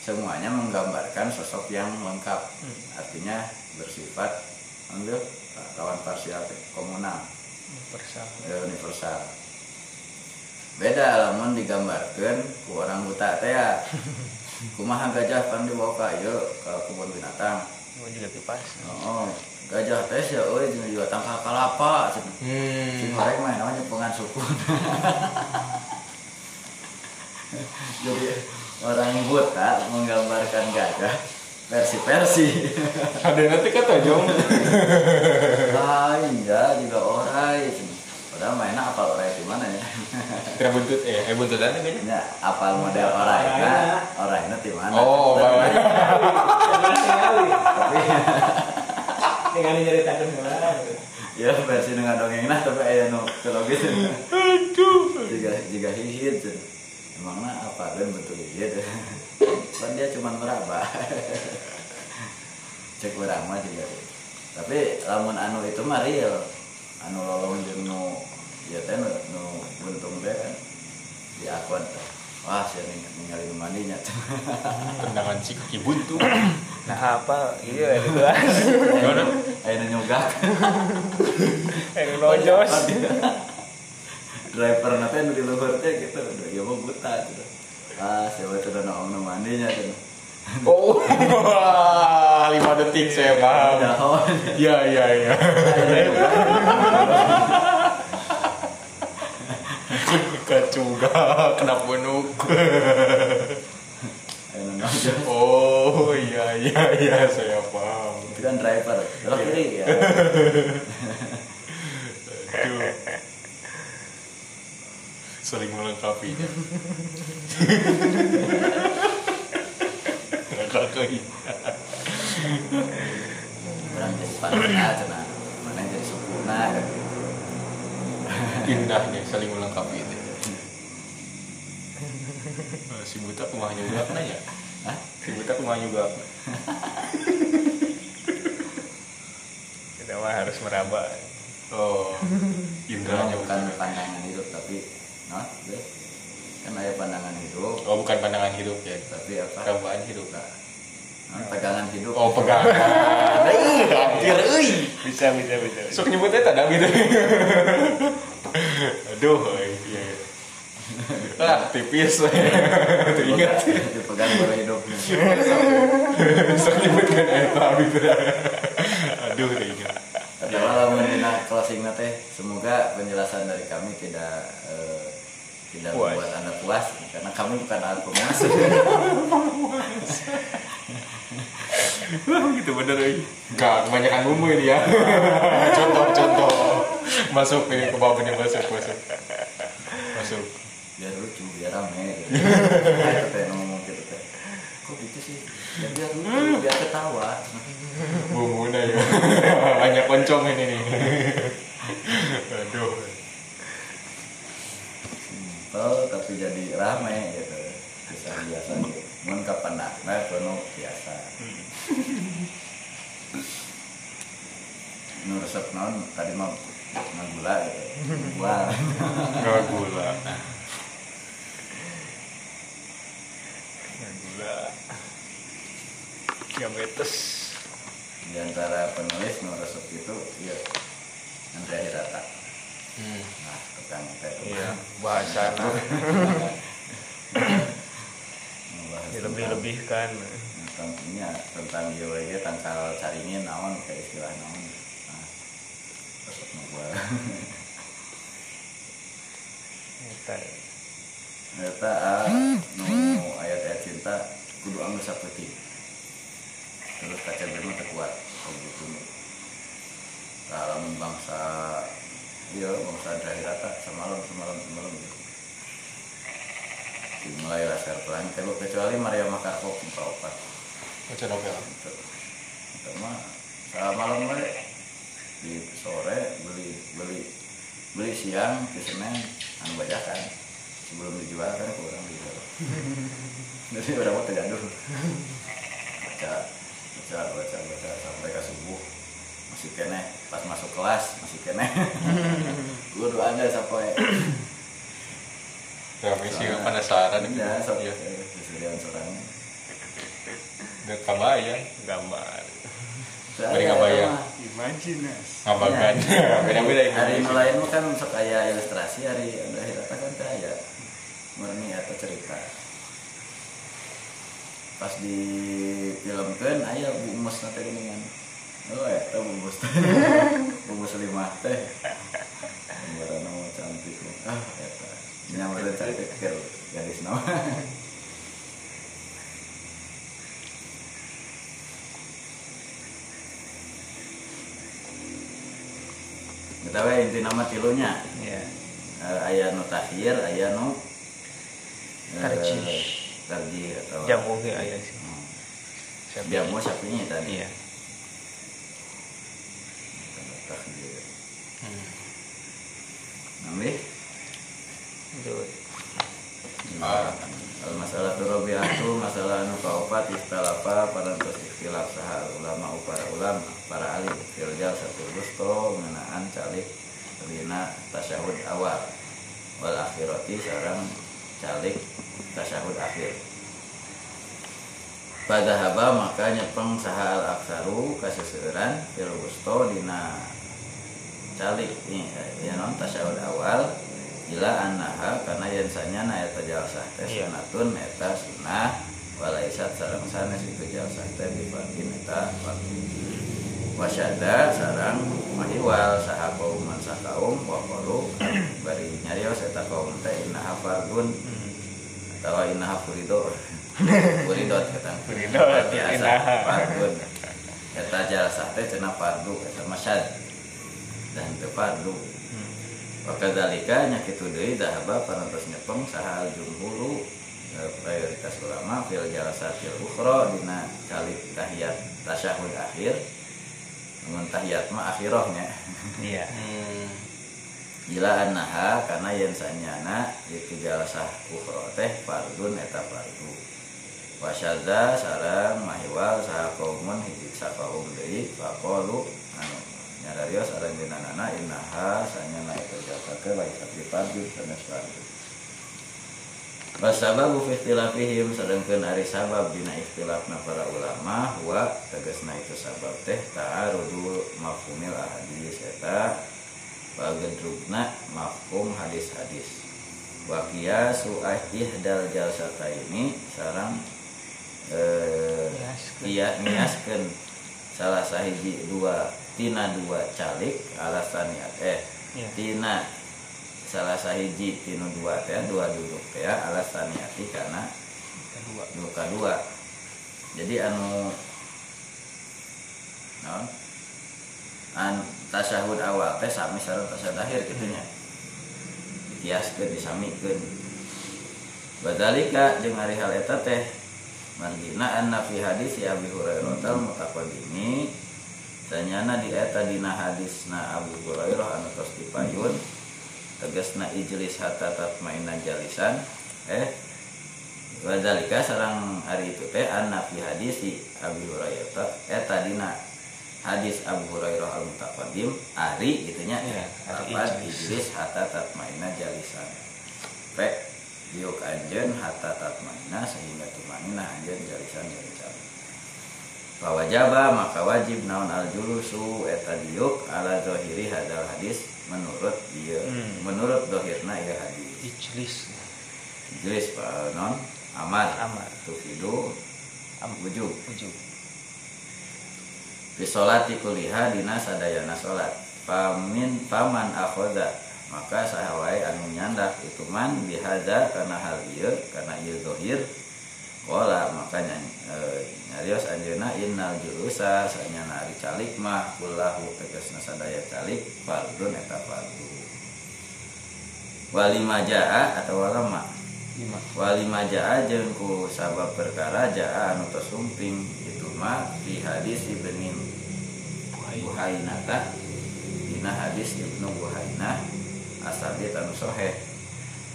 semuanya menggambarkan sosok yang lengkap. Artinya bersifat ambil lawan parsial komunal universal. Eh, universal. Beda lamun digambarkan ku orang buta teh ya. <laughs> Kumaha gajah pan dibawa ka? Ieu ka kebun binatang. Gua juga kipas oh gajah teh sia euy jeung jual tangkal kalapa cenah Hmm. goreng mah namanya pengan suku. <laughs> Jadi orang buta menggambarkan gajah versi-versi Ada nanti kata Jong. ah iya juga orai padahal mainnya apa orai di mana ya Kira buntut eh eh buntutan kan? Ya, apal model orang nah, orang di mana? Oh, tapi, bawa. tapi dengan nyeritakan gimana ya versi dengan dongeng nah tapi aya nu logis. Aduh. Jika jika hihit emangnya apa kan betul gitu. Kan dia cuma meraba. <laughs> Cek mah juga. Tapi lamun anu itu mah real. Anu lolong jeung nu ya teh nu, nu buntung teh kan di akun. Wah, saya ning- ningali nu mandinya. <laughs> Tendangan si kaki buntu. <coughs> nah apa iya itu kan Gimana? Aya nu nyogak. yang nojos <laughs> driver nanti nu di luhur teh gitu udah dia mau buta gitu ah siapa tuh udah nongol nu mandinya gitu Oh, lima detik saya paham. Dahon. Iya, iya, iya. Kacuga, kena punuk. Aya nu nongol. Oh, iya, iya, iya, saya paham. itu kan driver belok kiri ya Aduh. Saling melengkapinya. Kakak orang jadi panah cina mana yang jadi sempurna kan indahnya saling melengkapi itu. Eh, Si buta kumah juga nanya. Hah? Si buta kumah juga. kita mah harus meraba Oh, indahnya bukan bukan. pandangan hidup tapi no deh kan ada pandangan hidup. Oh, bukan pandangan hidup ya. tapi apa? Perabaan hidup. Nah, pegangan hidup. Oh pegangan. Euy, hampir euy bisa bisa bisa, bisa. sok nyebutnya tak gitu <laughs> aduh iya ah tipis we tuh ingat. dipegang baru hidup. Sok nyebutkan eta gitu aduh ingat. Pertama lamun dina closing teh semoga penjelasan dari kami tidak eh, tidak Puas. membuat anda puas karena kami bukan alat pemuas <laughs> gitu bener euy Gak, kebanyakan bumbu ini ya. <laughs> Contoh-contoh Masuk ini ke bawah ini masuk, masuk. Masuk. Biar lucu biar rame gitu. <laughs> Itu teh ngomong gitu teh kok gitu sih? Ya biar lucu biar ketawa. Bumbunya ya. Banyak koncong ini nih. Aduh simpel tapi jadi rame gitu. Bisa biasa gitu mun kapan nah penuh biasa. Nu resep naon tadi mah ngagula gitu gua. Gak gula gula diabetes di antara penulis nu resep itu ya Andrea Hirata hmm. nah tukang teh iya Membahas <laughs> lebih tentang- lebihkan tentang GWG tangkal caringin naon kayak istilah naon. Nah resep nu gua Eta. ternyata ah, nu ayat-ayat cinta kudu anu saputi terus kaca berma terkuat oh gitu. Dalam bangsa iya bangsa dari rata semalam semalam semalam. Gitu dimulai laser pelan telu kecuali Maria Makarpo empat opat. Baca novel gitu itu mah malam we di sore beli beli beli siang ke Senin anu bajakan. Sebelum dijual kan kurang dijual. <laughs> Jadi udah mau tegaduh baca baca baca baca sampai ke subuh masih kene pas masuk kelas masih kene <laughs> gue doa ada sampai Ya, misi penasaran. Ya sampai Ya, kesediaan seorang udah kebayang gambar Beri ngabayang. <laughs> imajinasi Ngabagan Beda-beda ya. Hari lain kan sok aya ilustrasi hari ada hirata kan teh aya murni atau cerita. Pas di filmkeun aya bumus na teh geuningan oh eta bumus teh <laughs> bumus lima teh gambaran mah cantik ah eta nyamar cantik keur gadis nama Kita inti nama tilunya ya Eh, aya nu takhir, aya nu eh, Tarjih. tarjih atau jamu ge aya sih Hmm. Jamu sapinya tadi. iya Takhir. Hmm. Nambi? itu Ah. Al masalah turabiatu masalah anu kaopat istalafa parantos ikhtilaf saha ulama para ulama para alim fil satu gusto mengenaan calik dina tasyahud awal wal akhirati sarang calik tasyahud akhir pada haba maka nyepeng saha aksaru kaseseueuran fil gusto dina calik ini ya non tasyahud awal ila annaha karena yen sanya eta jalsah teh Iya. sunatun eta sunnah walaisat sareng sanes itu jalsah teh bifardin eta fardhu wasyada sarang mahiwal saha kauman sakaum wa qalu <clears throat> bari nyarios eta kaum teh innaha fardun. Atau innaha furido. <laughs> Furidot kata. Furidot, biasa fardun. Eta jalsah teh cenah fardu eta masyad dan teu fardu Wakadalika nyakitu deui dahaba parantos nyepeng saha jumhuru eh, mayoritas ulama fil jalasatil ukhra dina kali tahiyat tasyahud akhir namun tahiyat mah akhirahnya. Iya. Hmm. <laughs> Ila annaha karena yen sanyana ieu jalasah ukhra teh fardun eta fardu. Wasyadza sareng mahiwal saha kaumun hiji sakaum deui faqalu anu nyadarios sareng dina nana innaha sanyana eta jasa ke lain tapi fardu sanes fardu Wasababu fi ikhtilafihim sedangkan ari sabab dina ikhtilafna para ulama wa tegasna itu sabab teh ta'arudu mafhumil ahadis eta pagedrugna mafhum hadis-hadis. Wa qiyasu ihdal jalsata ini sarang eh iya niaskeun salah sahiji dua tina dua calik alasan eh Iya. tina salah sahiji tinu dua teh dua duduk teh alasan niati karena kedua luka dua. Jadi anu non an tasyahud awal teh sami sareng tasyahud akhir gitunya dikiaskeun disamikeun. Badalika jeung ari hal eta teh margina anna fi hadis ya Abi Hurairah tal mutaqaddimi tanyana di eta dina hadisna Abu Hurairah anu tos dipayun. Tegasna ijlis hatta tatmainna jalisan. Eh Wadalika sarang hari itu teh anna fi hadisi Abi Hurairah eta dina hadis Abu Hurairah al mutaqaddim ari gitunya ari apa ijlis. hatta tatmainna jalisan? Pe diuk anjeun hatta tatmainna sehingga tumanina anjeun jalisan jalisan Fawajaba maka wajib naon al julusu eta diuk ala zahiri hadal hadis menurut dia Hmm. menurut dohirna ya hadis. Ijlis. Jelis pak non amar. Amar. tufidu Am- wujub. ujub Bisolati kuliha dina sadayana salat pamin paman akhoda maka sahawai anu nyandak itu man bihada karena hal ieu karena ieu dohir Wala makanya e, nyarios anjeuna innal julusa sanyana ari calik mah kullahu tegasna sadaya calik fardun eta fardu walima jaa atau walama lima. Walima jaa jeung ku sabab perkara jaa anu tos sumping itu mah di hadis ibnin Buhaina. Tah dina hadis Ibnu Buhaina asabit anu soheh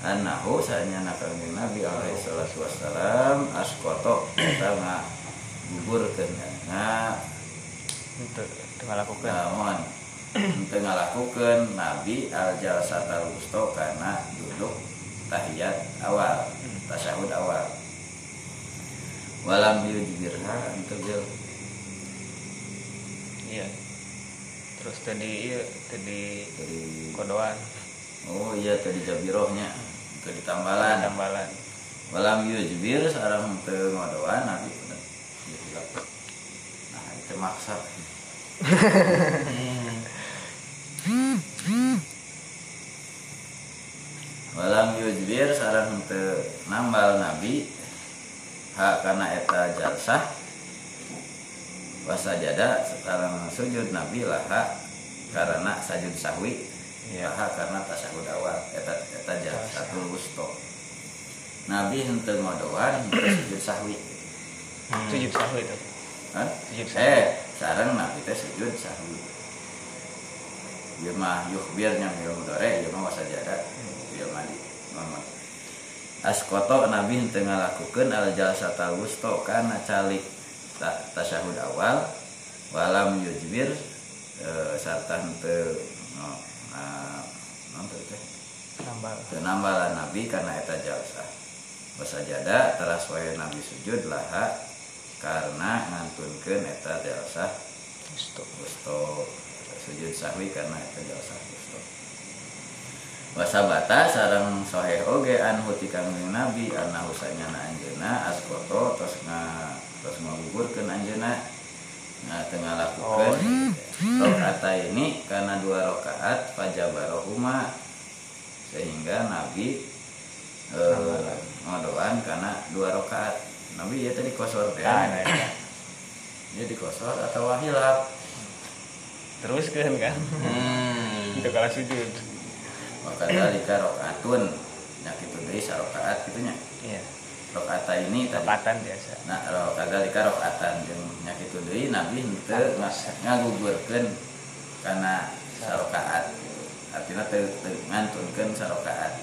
annahu sanyana kanjeng Nabi alaihi salatu wassalam askoto eta nga gugurkeun nga tengah lakukan. Naon teu ngalakukeun Nabi al jalsatal wusta kana duduk tahiyat awal tasyahud awal. Walam yujbirha untuk jel iya. Terus tadi iya tadi dari kodoan. Oh iya tadi jabirohnya tadi tambalan tambalan walam yujbir sarang teu ngodoan nabi nah itu maksa. Walam yujbir sarang teu nambal nabi hak karena eta jalsah wasajada sekarang sujud nabi laha karena sajud sahwi Iya. Laha karena tasyahud awal eta eta jalsatul wusta nabi henteu ngodoan sujud sahwi. Sujud sahwi itu? Hah? Eh sareng nabi teh sujud sahwi. Ieu mah yukhbirnya mil mudore ieu mah wasajada ieu mah di mama askoto nabi henteu ngalakukeun al jalsatul wusta kana calik ta- tasyahud awal walam yujbir eh, sarta henteu no, nah, nambalan nabi karena eta jalsa. Wasajada teras wae nabi sujud laha karena ngantunkeun eta jalsa Gusto. gusto. Sujud sahwi karena eta jalsa gusto. Wasabata sareng soheh oge anhu ti kangjeng nabi anna husanya na anjeuna askoto tos nga tos ngagugurkeun anjeuna nah tengah lakukan. Rokaat ini karena dua rokaat fajabarohuma sehingga nabi eh, ngodoan karena dua rokaat nabi ya tadi kosor teh Ah, nah, iya. dia dikosor atau wahilap terus kan kan? Hmm. itu kalau sujud. Maka dalika rokaatun nyak itu deui sarokaat gitunya. Iya rokaat ini tempatan biasa. Nah rokaat dalika rokaatan jeung nyak itu deui nabi henteu nga- ngagugurkeun karena sarokaat. Artinya teu teu ngantunkeun sarokaat.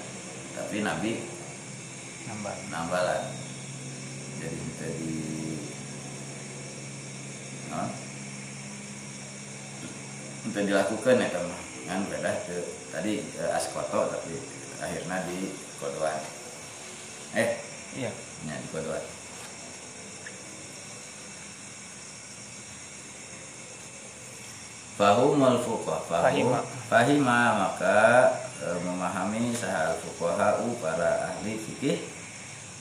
Tapi nabi nambal. nambalan. Jadi henteu di non henteu dilakukan ya teman kan beda teu tadi eh, askoto tapi akhirnya di kodoan. Eh iya. Nya di kedua Fahumul fuqaha. Fahima. Fahima maka e, memahami sahal fuqaha'u para ahli fikih.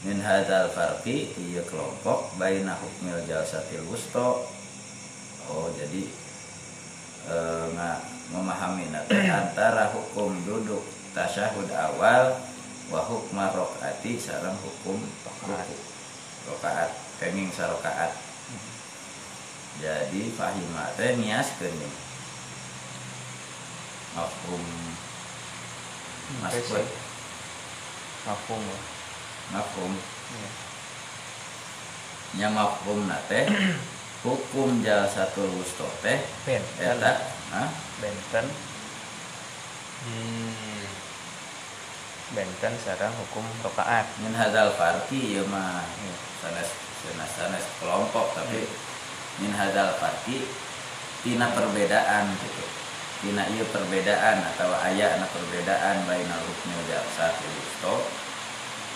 Min hadzal farqi ieu kelompok baina hukmil jalsatil wusta. Oh jadi e, nga, memahami antara hukum duduk tasyahud awal wa hukma rakaati sareng hukum Rakaat. rakaat. Kenging sarokaat jadi fahima teh niaskeun nih mafhum. Mas Terus, Boy. mafhum ya. mafhum. Nya mafhum teh <clears throat> hukum jalsatul wusta teh benten. eta benten. Hmm. Benten sareng hukum rokaat min hadzal farqi ieu mah Iya. sanes sanes sanes kelompok tapi min hadzal farqi tina perbedaan gitu. Tina ieu perbedaan atau aya na perbedaan bainal hukmi jalsatil wusta.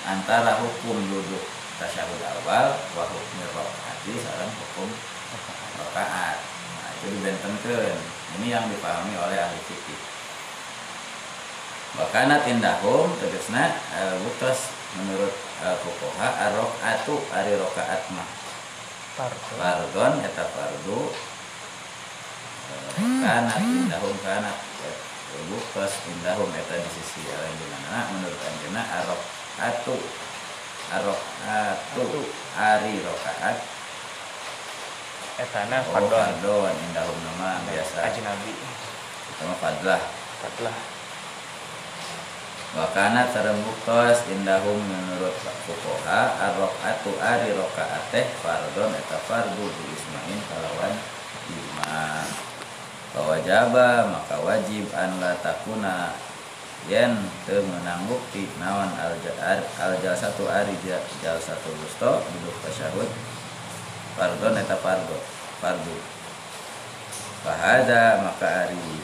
Antara hukum duduk tasyahud awal wa hukmi rakaati sareng hukum rakaat. Nah itu dibentenkeun ini yang dipahami oleh ahli fikih Wakana tindahum tegasna e, buktos menurut e, fuqaha ar-rakaatu ari rakaat mah fardon eta fardu Eh, kana tindahum kana eh, buktos tindahum eta di sisi aranjeunana menurut anjeunna ar-rakaatu ar-rakaatu ari rakaat etana oh fardon fardon indahum nama biasa. Ajnabi sama fadlah. Fadlah Wakana sareng buktos indahum menurut fuqaha ar-rakaatu ari rakaat teh fardhon eta fardu bi ismain kalawan ijma. Kawajaba maka wajib an la takuna yen teu meunang bukti naon al al satu ari jal satu gusto duduk tasyahud fardhon eta fardu fardu. Fahada maka ari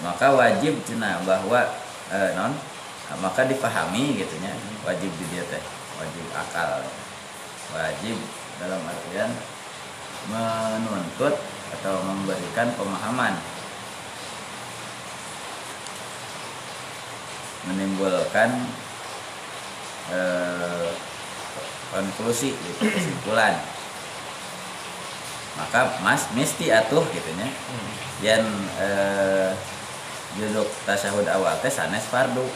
maka wajib cina bahwa eh, non? Maka dipahami gitunya wajib di dia teh. Wajib akal. Wajib dalam artian menuntut atau memberikan pemahaman. Menimbulkan eh, konklusi gitu, kesimpulan. Maka mas mesti atuh gitunya yang eh, duduk tasyahud awal teh sanes fardu.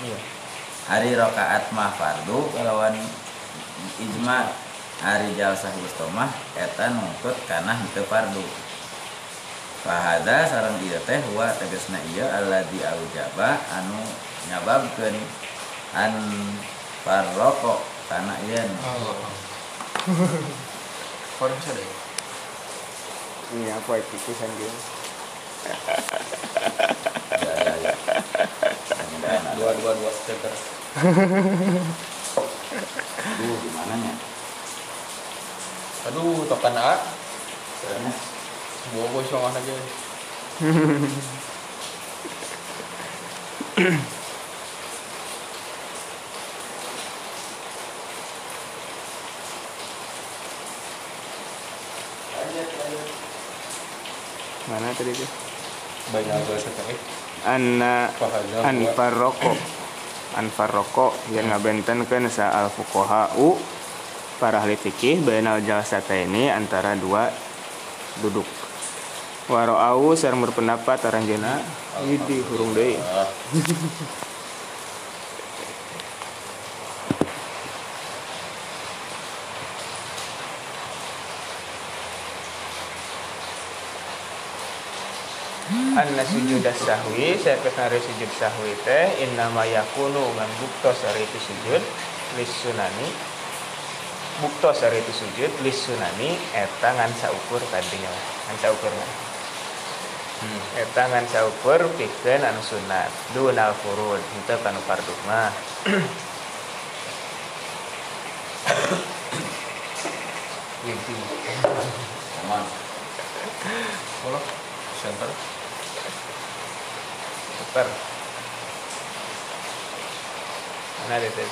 Iya. Hari rokaat mah fardu kalawan ijma. Hari jalsah wustomah eta nungkut karena itu fardu. Fahada sarang ieu teh huwa tegasna ieu alladzi aujaba anu nyababkeun an farroko kana ieu. Oh. Orang sadar. ini apa itu pisan dia Dua dua dua steker. Aduh, gimana nya Aduh, tokan A. Bawa songan aja. mana tadi tuh. Anna Fahada. an farroko. An farroko yang ngabentenkeun sa al fuqahau para ahli fikih bainal jalsataini antara dua duduk. Waro'au sareng berpendapat aranjeuna Widih hurung deui Anna sujud sahwi saya kenari sujud sahwi teh innama yakunu ngan buktos ari itu sujud lis sunani buktos ari itu sujud lis sunani eta ngan saukur tadinya ngan saukur hmm. eta ngan saukur pikeun anu sunat dunal furud henteu kanu fardhu mah Widih. Aman. Center. Super. nah itu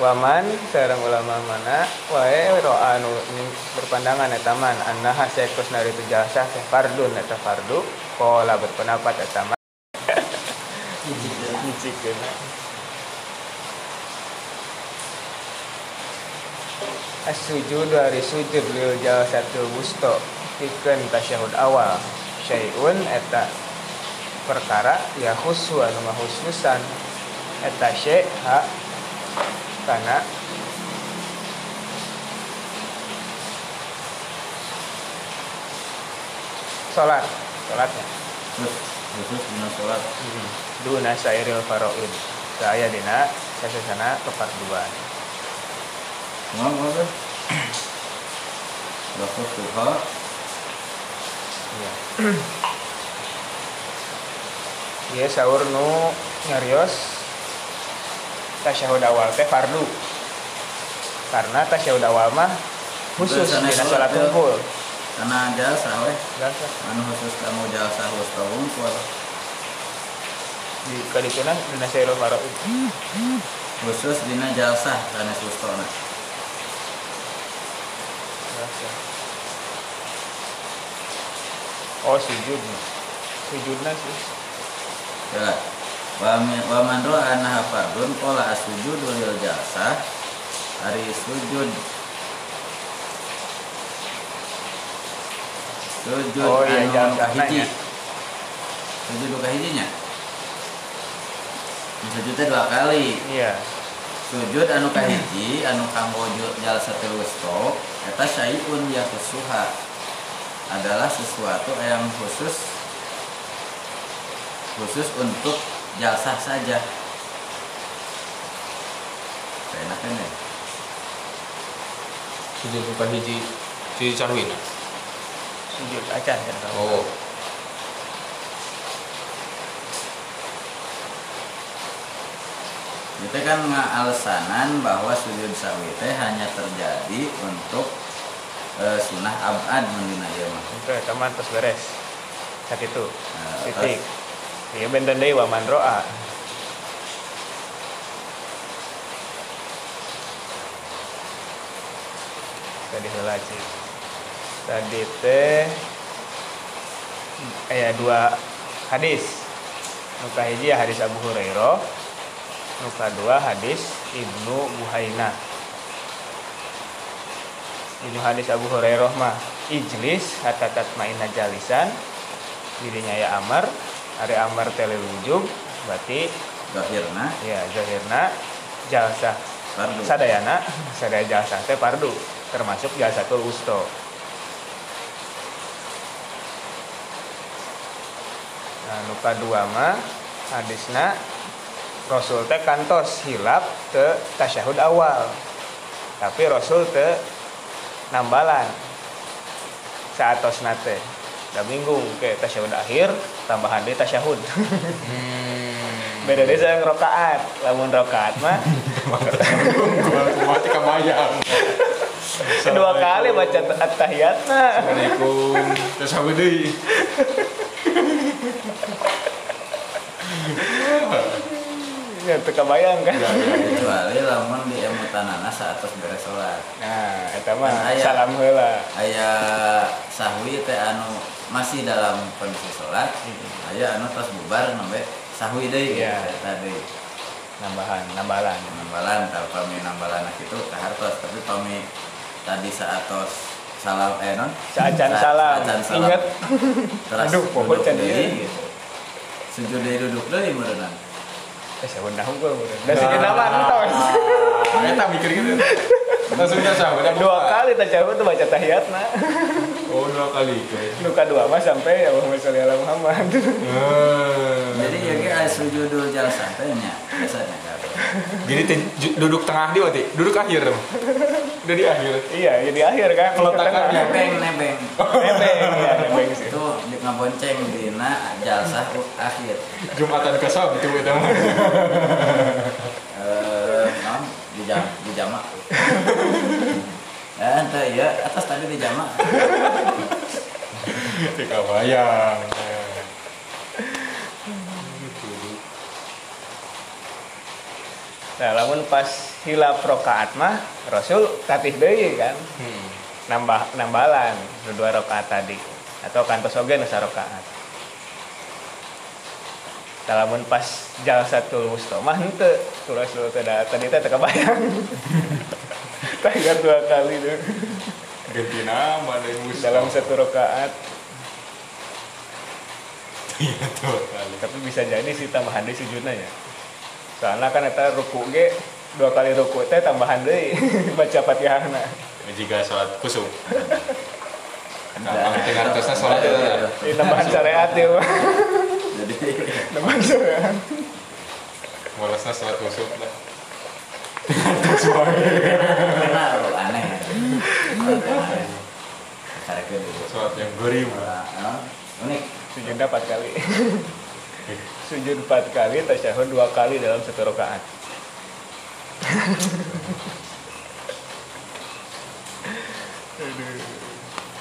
waman sareng ulama mana? Wae roa anu berpandangan eta man annaha saekus nari itu jasa teh fardun eta fardu kola berpendapat eta man. Nyicikeun <laughs> as-sujud dari sujud lil jalsatul wusta pikeun tasyahud awal syai'un eta perkara ya khusu anu khususan eta ha kana. Salat salatnya terus khusus dina sholat. Duna sairil faraid saya dina sasana keparduan mau mau tuh waktu duha Iya sahur nu nyarios tasyahud awal teh fardu. Karena tasyahud awal mah khusus sholat salat teh. kumpul. Karena jasa weh Biasa. anu khusus kamu jasa khusus kumpul. Di kadikuna dina sairil faraid khusus dina jasa karena sustona Biasa. oh sujud. Sujudna sih ya wa wa man ra'a annaha fardun qala as-sujudu lil jasa hari sujud. Sujud Oh, iya, anu kahiji sujud kahijinya sujud teh dua kali. Iya. Sujud anu kahiji anu kanggo ju- jalsatul wusta eta syai'un yakusuha adalah sesuatu yang khusus khusus untuk jalsah saja enak kan ya sujud buka hiji sahwi nah. sujud acan kan kamu oh itu kan ngalasanan bahwa sujud sawi teh hanya terjadi untuk eh, sunah abad mendina mah Oke, teman terus beres. Sak itu. Nah, Titik. Iya benten deui wa ro'a. Tadi heula Cik. Tadi teh aya dua hadis. Nu kahiji hadis Abu Hurairah. Nu kadua hadis Ibnu Buhainah. Ini hadis Abu Hurairah mah ijlis hatta tatmainna jalisan dirinya ya Amar hari Amar tele wujub berarti Zahirna. Ya zahirna jalsah fardu. Sadayana sadaya jalsah teh fardu termasuk jalsatul usto. Nah nu kadua mah hadisna Rasul teh kantos hilap ke tasyahud awal tapi Rasul teh nambalan saatos nate da minggu ke tasyahud akhir tambahan deui tasyahud. Hmm. beda deh saya rokaat. Lamun rokaat mah. Mati kamayang kedua kali baca at-tahiyat nah Assalamualaikum. Apa deui <laughs> ya teu kebayang kan kecuali lamun di emutanana saat tos beres sholat nah eta mah Kan salam heula aya sahwi teh anu masih dalam kondisi sholat aya anu tos bubar nembe sahwi deui Iya. eta deui nambahan nambalan nambalan kalau pami nambalan itu kahartos tapi pami tadi saat tos salam eh non Saacan Sa- salam. Ingat. terus Aduh, pokok duduk can deui, ieu. gitu. sujud deui duduk deui meureunna eh sebenarnya hukum dan segenap mah entos Eta mikir gitu. Langsung jasa udah dua kali tasyahud tuh baca tahiyat nah oh dua kali ke nu kadua mah sampai ya Allahumma sholli ala Muhammad. Jadi ya ge aya sujudul jalsah teh nya biasanya Jadi duduk tengah dia waktu duduk akhir dong. Udah di akhir. iya jadi akhir kan Peletakannya. nebeng nebeng nebeng ya nebeng sih itu di- ngabonceng dina jalsah akhir Jumatan ke Sabtu itu mah. eh non di jam di jamak eh ente ya atas tadi di jamak Tidak bayang. Nah lamun pas hilap rokaat mah Rasul tatih deui kan. Hmm. nambah nambalan dua rakaat tadi. Atau kantos oge nu sarokaat. Salamun pas jalsatul wusta mah henteu tu Rasul teh tadi teh teu kebayang <laughs> dua kali tuh Ganti nama yang musuh. dalam satu rakaat Iya tuh kali. tapi bisa jadi sih tambahan deui sujudna ya soalnya kan eta ruku ge dua kali ruku teh tambahan deui <laughs> baca Fatihahna Jika sholat kusuk. Gampang teh ngartosna sholat itu. ini tambahan syariat ya Pak. jadi <laughs> tambahan syariat Malesna sholat kusuk lah. karena <laughs> lu aneh. Sholat yang gurih. Nah, unik sujudnya empat kali sujud empat kali tasyahud dua kali dalam satu rakaat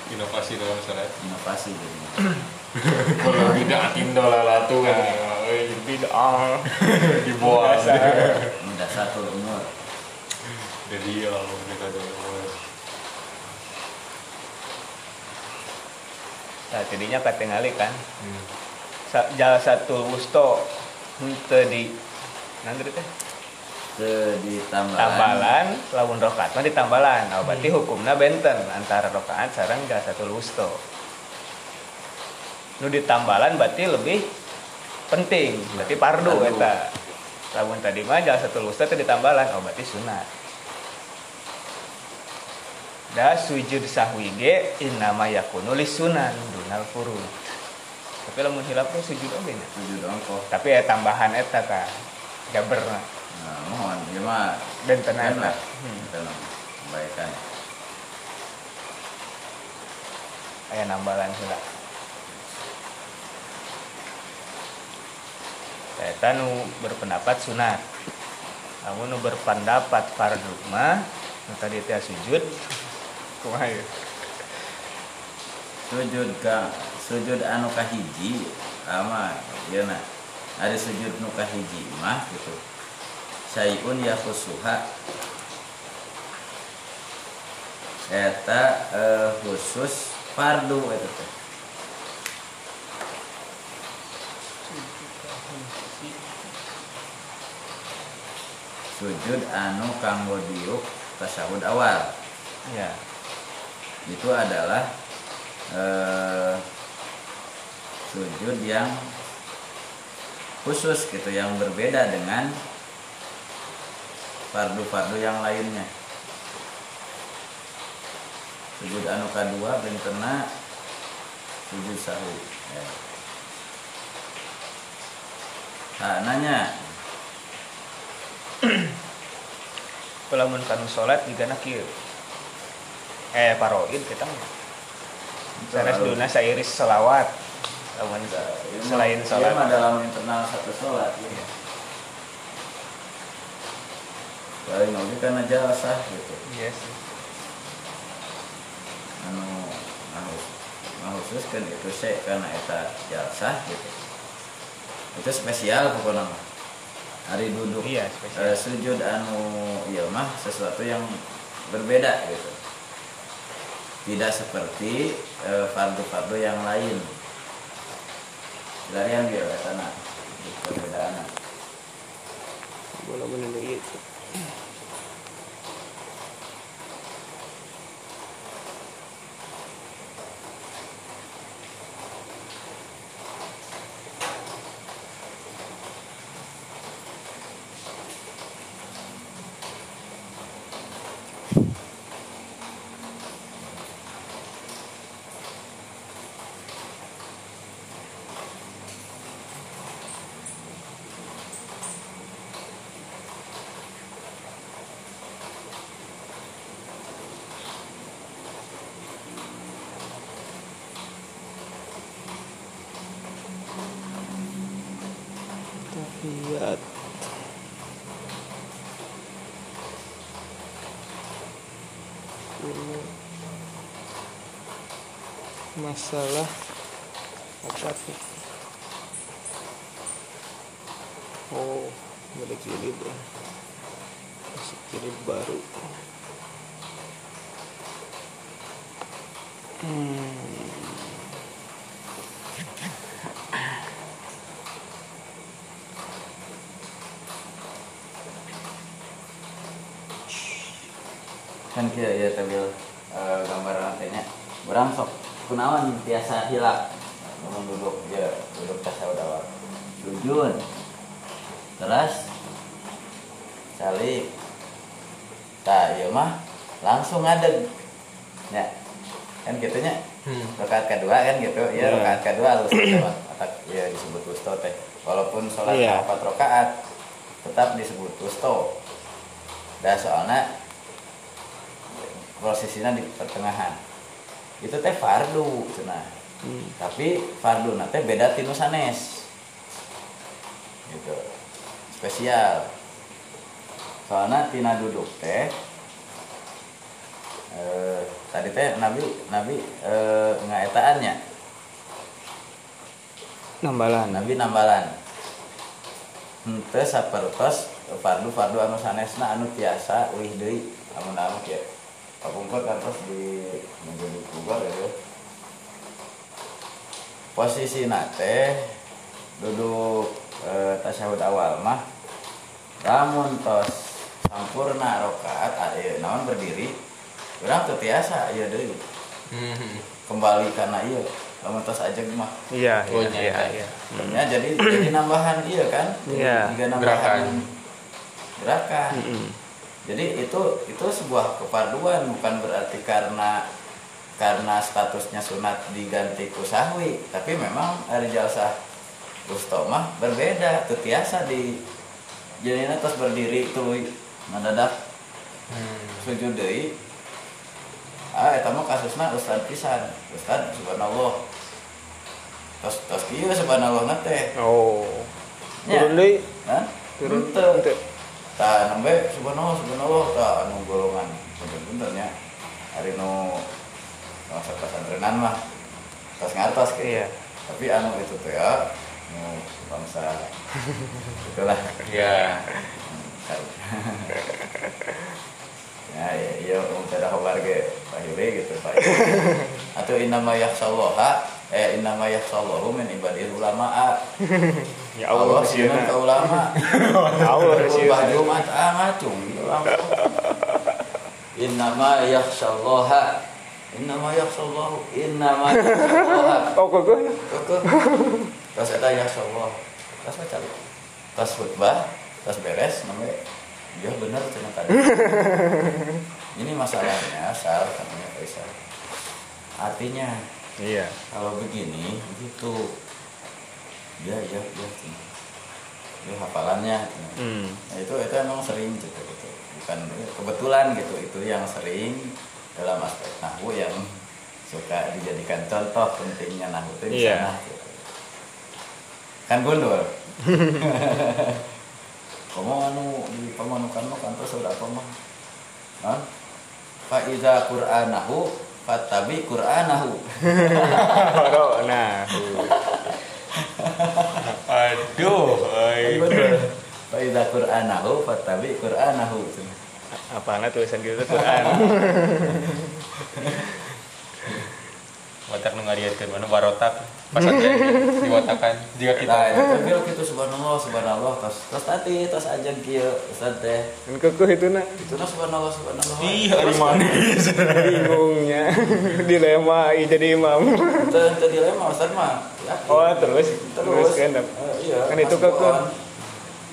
Inovasi dalam sholat. inovasi Kalau tidak tindola latu kan. bid'ah Di bawah. Dasar. udah satu umur Jadi ya mereka ada nah jadinya katengali kan Sa- jal satu wusto henteu di nanti teh ke ditambahan tambalan. Lamun rokaat mah ditambalan nah, berarti hukumna benten. Antara rokaat sareng jal satu wusto nu ditambalan berarti lebih penting berarti pardu eta. Lamun tadi mah jal satu wusto teh ditambalan oh berarti sunat da sujud sahwi ge innama yakunu lisunan dunal furud tapi lamun hilap teh sujud oge nya. Tujuh dongkok tapi ya tambahan eta ka jaber na nah mohon ya mah benten eta hmm. kebaikan. Aya nambalan heula eta nu berpendapat sunat. Namun nu berpendapat fardu mah nu tadi teh sujud <laughs> kumaha sujud ka sujud anu kahiji ama ya nah. Ada sujud nu kahiji mah gitu. Sayun ya khusuha eta eh, khusus fardu eta teh. Sujud anu kanggo diuk tasawuf awal. Ya. Itu adalah eh, sujud yang khusus gitu yang berbeda dengan fardu-fardu yang lainnya. Sujud anu kedua bentena sujud sahu. Ya. Nah, nanya lamun kanu salat juga kieu eh paroid kita sanes duna sairis selawat selain salat. mah dalam internal satu sholat ya. paling oke karena jalsah gitu. Iya sih. Anu mahus mahusus kan itu saya karena eta jalsah gitu. Itu spesial pokoknya mah. Hari duduk Iya, spesial. eh, sujud anu iya mah sesuatu yang berbeda gitu. Tidak seperti eh, fardu-fardu yang lain Larian dia sana. Perbedaan boleh bener itu tahiyat ini masalah tuh oh balik jilid ya. Jadi baru hmm. kan kia ya tampil eh, gambar lantainya orang sok biasa hilang ngomong duduk ya duduk tas awal sujud. Terus salik tak iya mah langsung ngadeg. Ya kan gitunya hmm. rakaat kedua kan gitu ya Iya. rakaat kedua harus atak ya disebut wusto teh. Walaupun sholat Iya. empat rakaat tetap disebut wusto. Dah soalnya posisinya di pertengahan itu teh fardu cenah Hmm. tapi fardu teh beda tinu sanes. Gitu. Spesial. Soalnya tina duduk teh eh, tadi teh nabi nabi eh, ngaetaannya. Nambalan. Nabi nambalan. Henteu sapertos fardu fardu anu sanesna anu tiasa wih deui amun anu ya kapungkur kan terus di menjadi kubur ya posisi nate duduk eh, tasyahud awal mah lamun tos sampurna rokaat aya naon berdiri urang teu tiasa ieu deui Hmm. kembali karena iya lamun tos aja mah iya Oh, iya iya, nyata. iya. Ya, jadi jadi nambahan iya kan? Jadi Iya. Tiga nambahan Gerakan. gerakan. Mm-mm. Jadi itu itu sebuah kepaduan bukan berarti karena karena statusnya sunat diganti ku sahwi, tapi memang hari jalsah ustomah berbeda. Tetiasa di jadi terus berdiri tuluy mendadak Hmm. sujud deui. Ah, eta mah kasusna ustad pisan. Ustad subhanallah. Tos tos kieu subhanallah na teh. oh Ya. turun deui turun Teu. Tah nembe subhanallah subhanallah tah anu golongan punten-punten ya. Hari nu masa pesantrenan mah tos ngatos gitu. iya Tapi anu itu tuh ya nu bangsa <laughs> itulah <laughs> Ya. ya iya iya um tada kabar ge Pak Yuri gitu Pak Yuri. <laughs> Atau innama yakhsallaha eh innama yakhsallahu min ibadil ulama. Ya Allah sih sieuna ke ulama. Ya Allah sieuna Jumat amat cung. Innama yakhsallaha Innama yakhsallahu innama yakhsallaha. <laughs> oh kok Kekeh. Terus eta yakhsallah. Terus baca. Terus khutbah, terus beres namanya Ya benar cenah tadi. <laughs> Ini masalahnya asal katanya Faisal. Artinya iya kalau begini gitu ya ya ya ya hafalannya hmm. nah, itu itu emang sering gitu gitu bukan kebetulan gitu itu yang sering dalam aspek nahu yang suka dijadikan contoh pentingnya nahu itu di Iya. sana gitu. kan gundul <laughs> kamu anu di pemanukan mah kantor sudah apa mah Hah? fa iza qur'anahu fattabi qur'anahu <laughs> nah <laughs> Aduh. ay. Fa idza qur'anahu fattabi qur'anahu. apaan tulisan gitu Quran <laughs> Watak nu ngarieukeun mana barotak pasantren diwatakan jika kita Nah, itu kan bilang gitu subhanallah subhanallah tos tos tadi tos aja kieu Ustaz teh. kan kekeh itu nah Itu nah subhanallah subhanallah. Hari mana? bingungnya <laughs> dilema jadi imam <laughs> Itu itu dilema Ustaz mah. Oh terus terus kan Eh, iya. kan itu kekeh.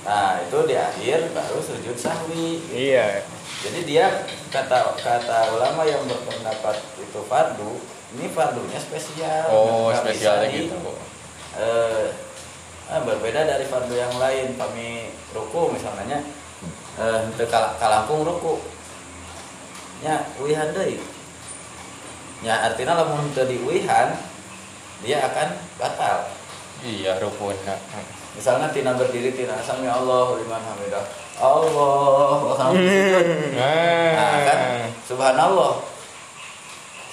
Nah, itu di akhir baru sujud sahwi. iya Jadi dia kata kata ulama yang berpendapat itu fardu, ini fardunya spesial. Oh, Nggak spesialnya bisa di- gitu. eh, eh, berbeda dari fardu yang lain. Kami ruku misalnya eh untuk kal kalangkung ruku. Nya wihan deui. Ya artinya lamun teu diuihan dia akan batal. Iya, rukun. misalnya tina berdiri tina sami Allah liman hamidah. Allah alhamdulillah. <laughs> Nah kan subhanallah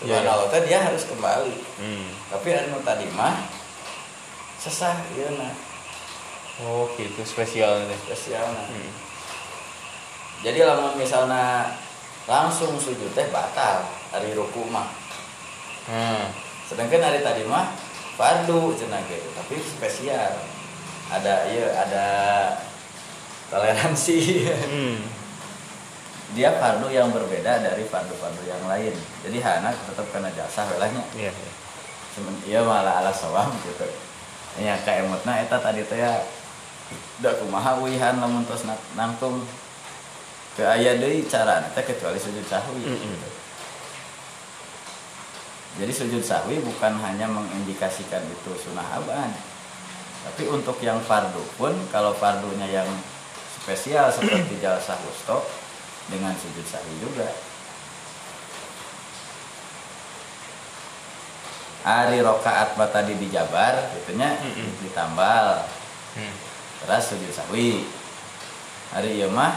subhanallah teh dia harus kembali hmm. tapi anu tadi mah sesah iya nah Oh, gitu spesial deh. spesial nah Hmm. jadi lamun misalnya langsung sujud teh batal hari ruku mah hmm. sedangkan hari tadi mah fardu cenah gitu tapi spesial ada iya ada toleransi Hmm. Dia fardu yang berbeda dari fardu-fardu yang lain jadi hana tetap kena jasa welahnya Iya. Cuman iya malah ala sawam gitu ya kayak emotna eta tadi teh ya da kumaha uihan lamun tos na- nangtung ke aya deui cara teh kecuali sujud sahwi Mm-mm. gitu. jadi sujud sahwi bukan hanya mengindikasikan itu sunnah abad tapi untuk yang fardu pun kalau fardunya yang spesial seperti jalsah wusto dengan sujud sahwi juga hari rokaat mah tadi dijabar gitunya Mm-mm. ditambal Hmm. terus sujud sahwi hari ieu mah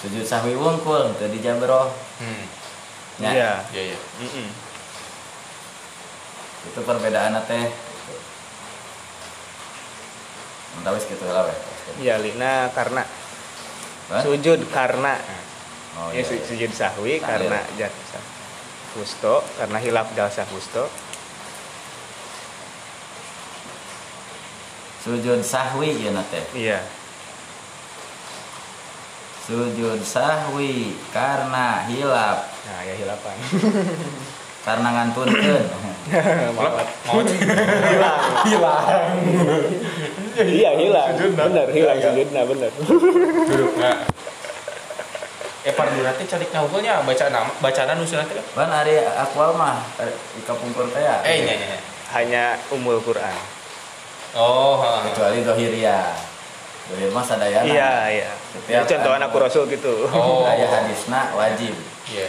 sujud sahwi wungkul teu dijabroh Hmm. Ya. Iya. Iya, iya. Itu perbedaan teh Entah wis kitu lah we. Iya, lina karena Hah? sujud karena Oh, ya iya, iya. sujud sahwi Tahlil. karena jalsa wusto karena hilaf jalsa wusto Sujud sahwi ya teh. iya. Sujud sahwi karena hilap, nah ya hilafan <laughs> karena ngantunkeun. <laughs> Hilang. Hilang. Iya hilang. Bener hilang sujudna bener duduk Eh pardu nanti calik ngahulnya baca nama bacaan nu sunat kan? Ban ari akwal mah di kapungkur teh ya. Eh, iya, iya. hanya umul Quran Oh, ha. Kecuali dohiria. Dohir mah sadayana. iya iya Setiap Ini contoh anu- aku rasul gitu Oh. Aya hadisna wajib. Iya.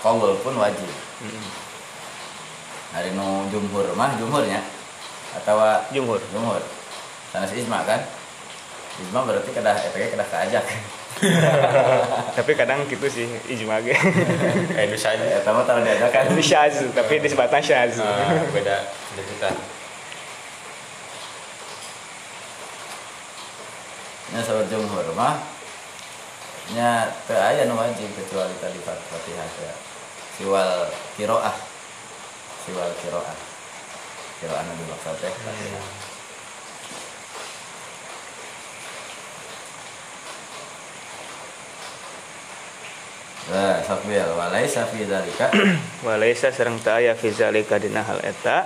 Qaul pun wajib. Hari nu jumhur mah jumhurnya atau jumhur jumhur. Sanes ijma kan? Ijma berarti kedah EPG kedah keajak. <laughs> tapi kadang gitu sih ijma ge. Eh, dosa aja. Eta mah taruh diajak kan. tapi syaz tapi disebutnya syaz Ah, beda sebutan. nya sahabat jumhur mah nya teu aya nu wajib kecuali tadi Fat- Fatihah teh. Siwal kiroah. Siwal kiroah. Kiroah nu dimaksud teh. Fatihah Nah, sakbil walaisa fi dzalika <clears throat> walaisa sareng teu aya fi zalika dina hal eta?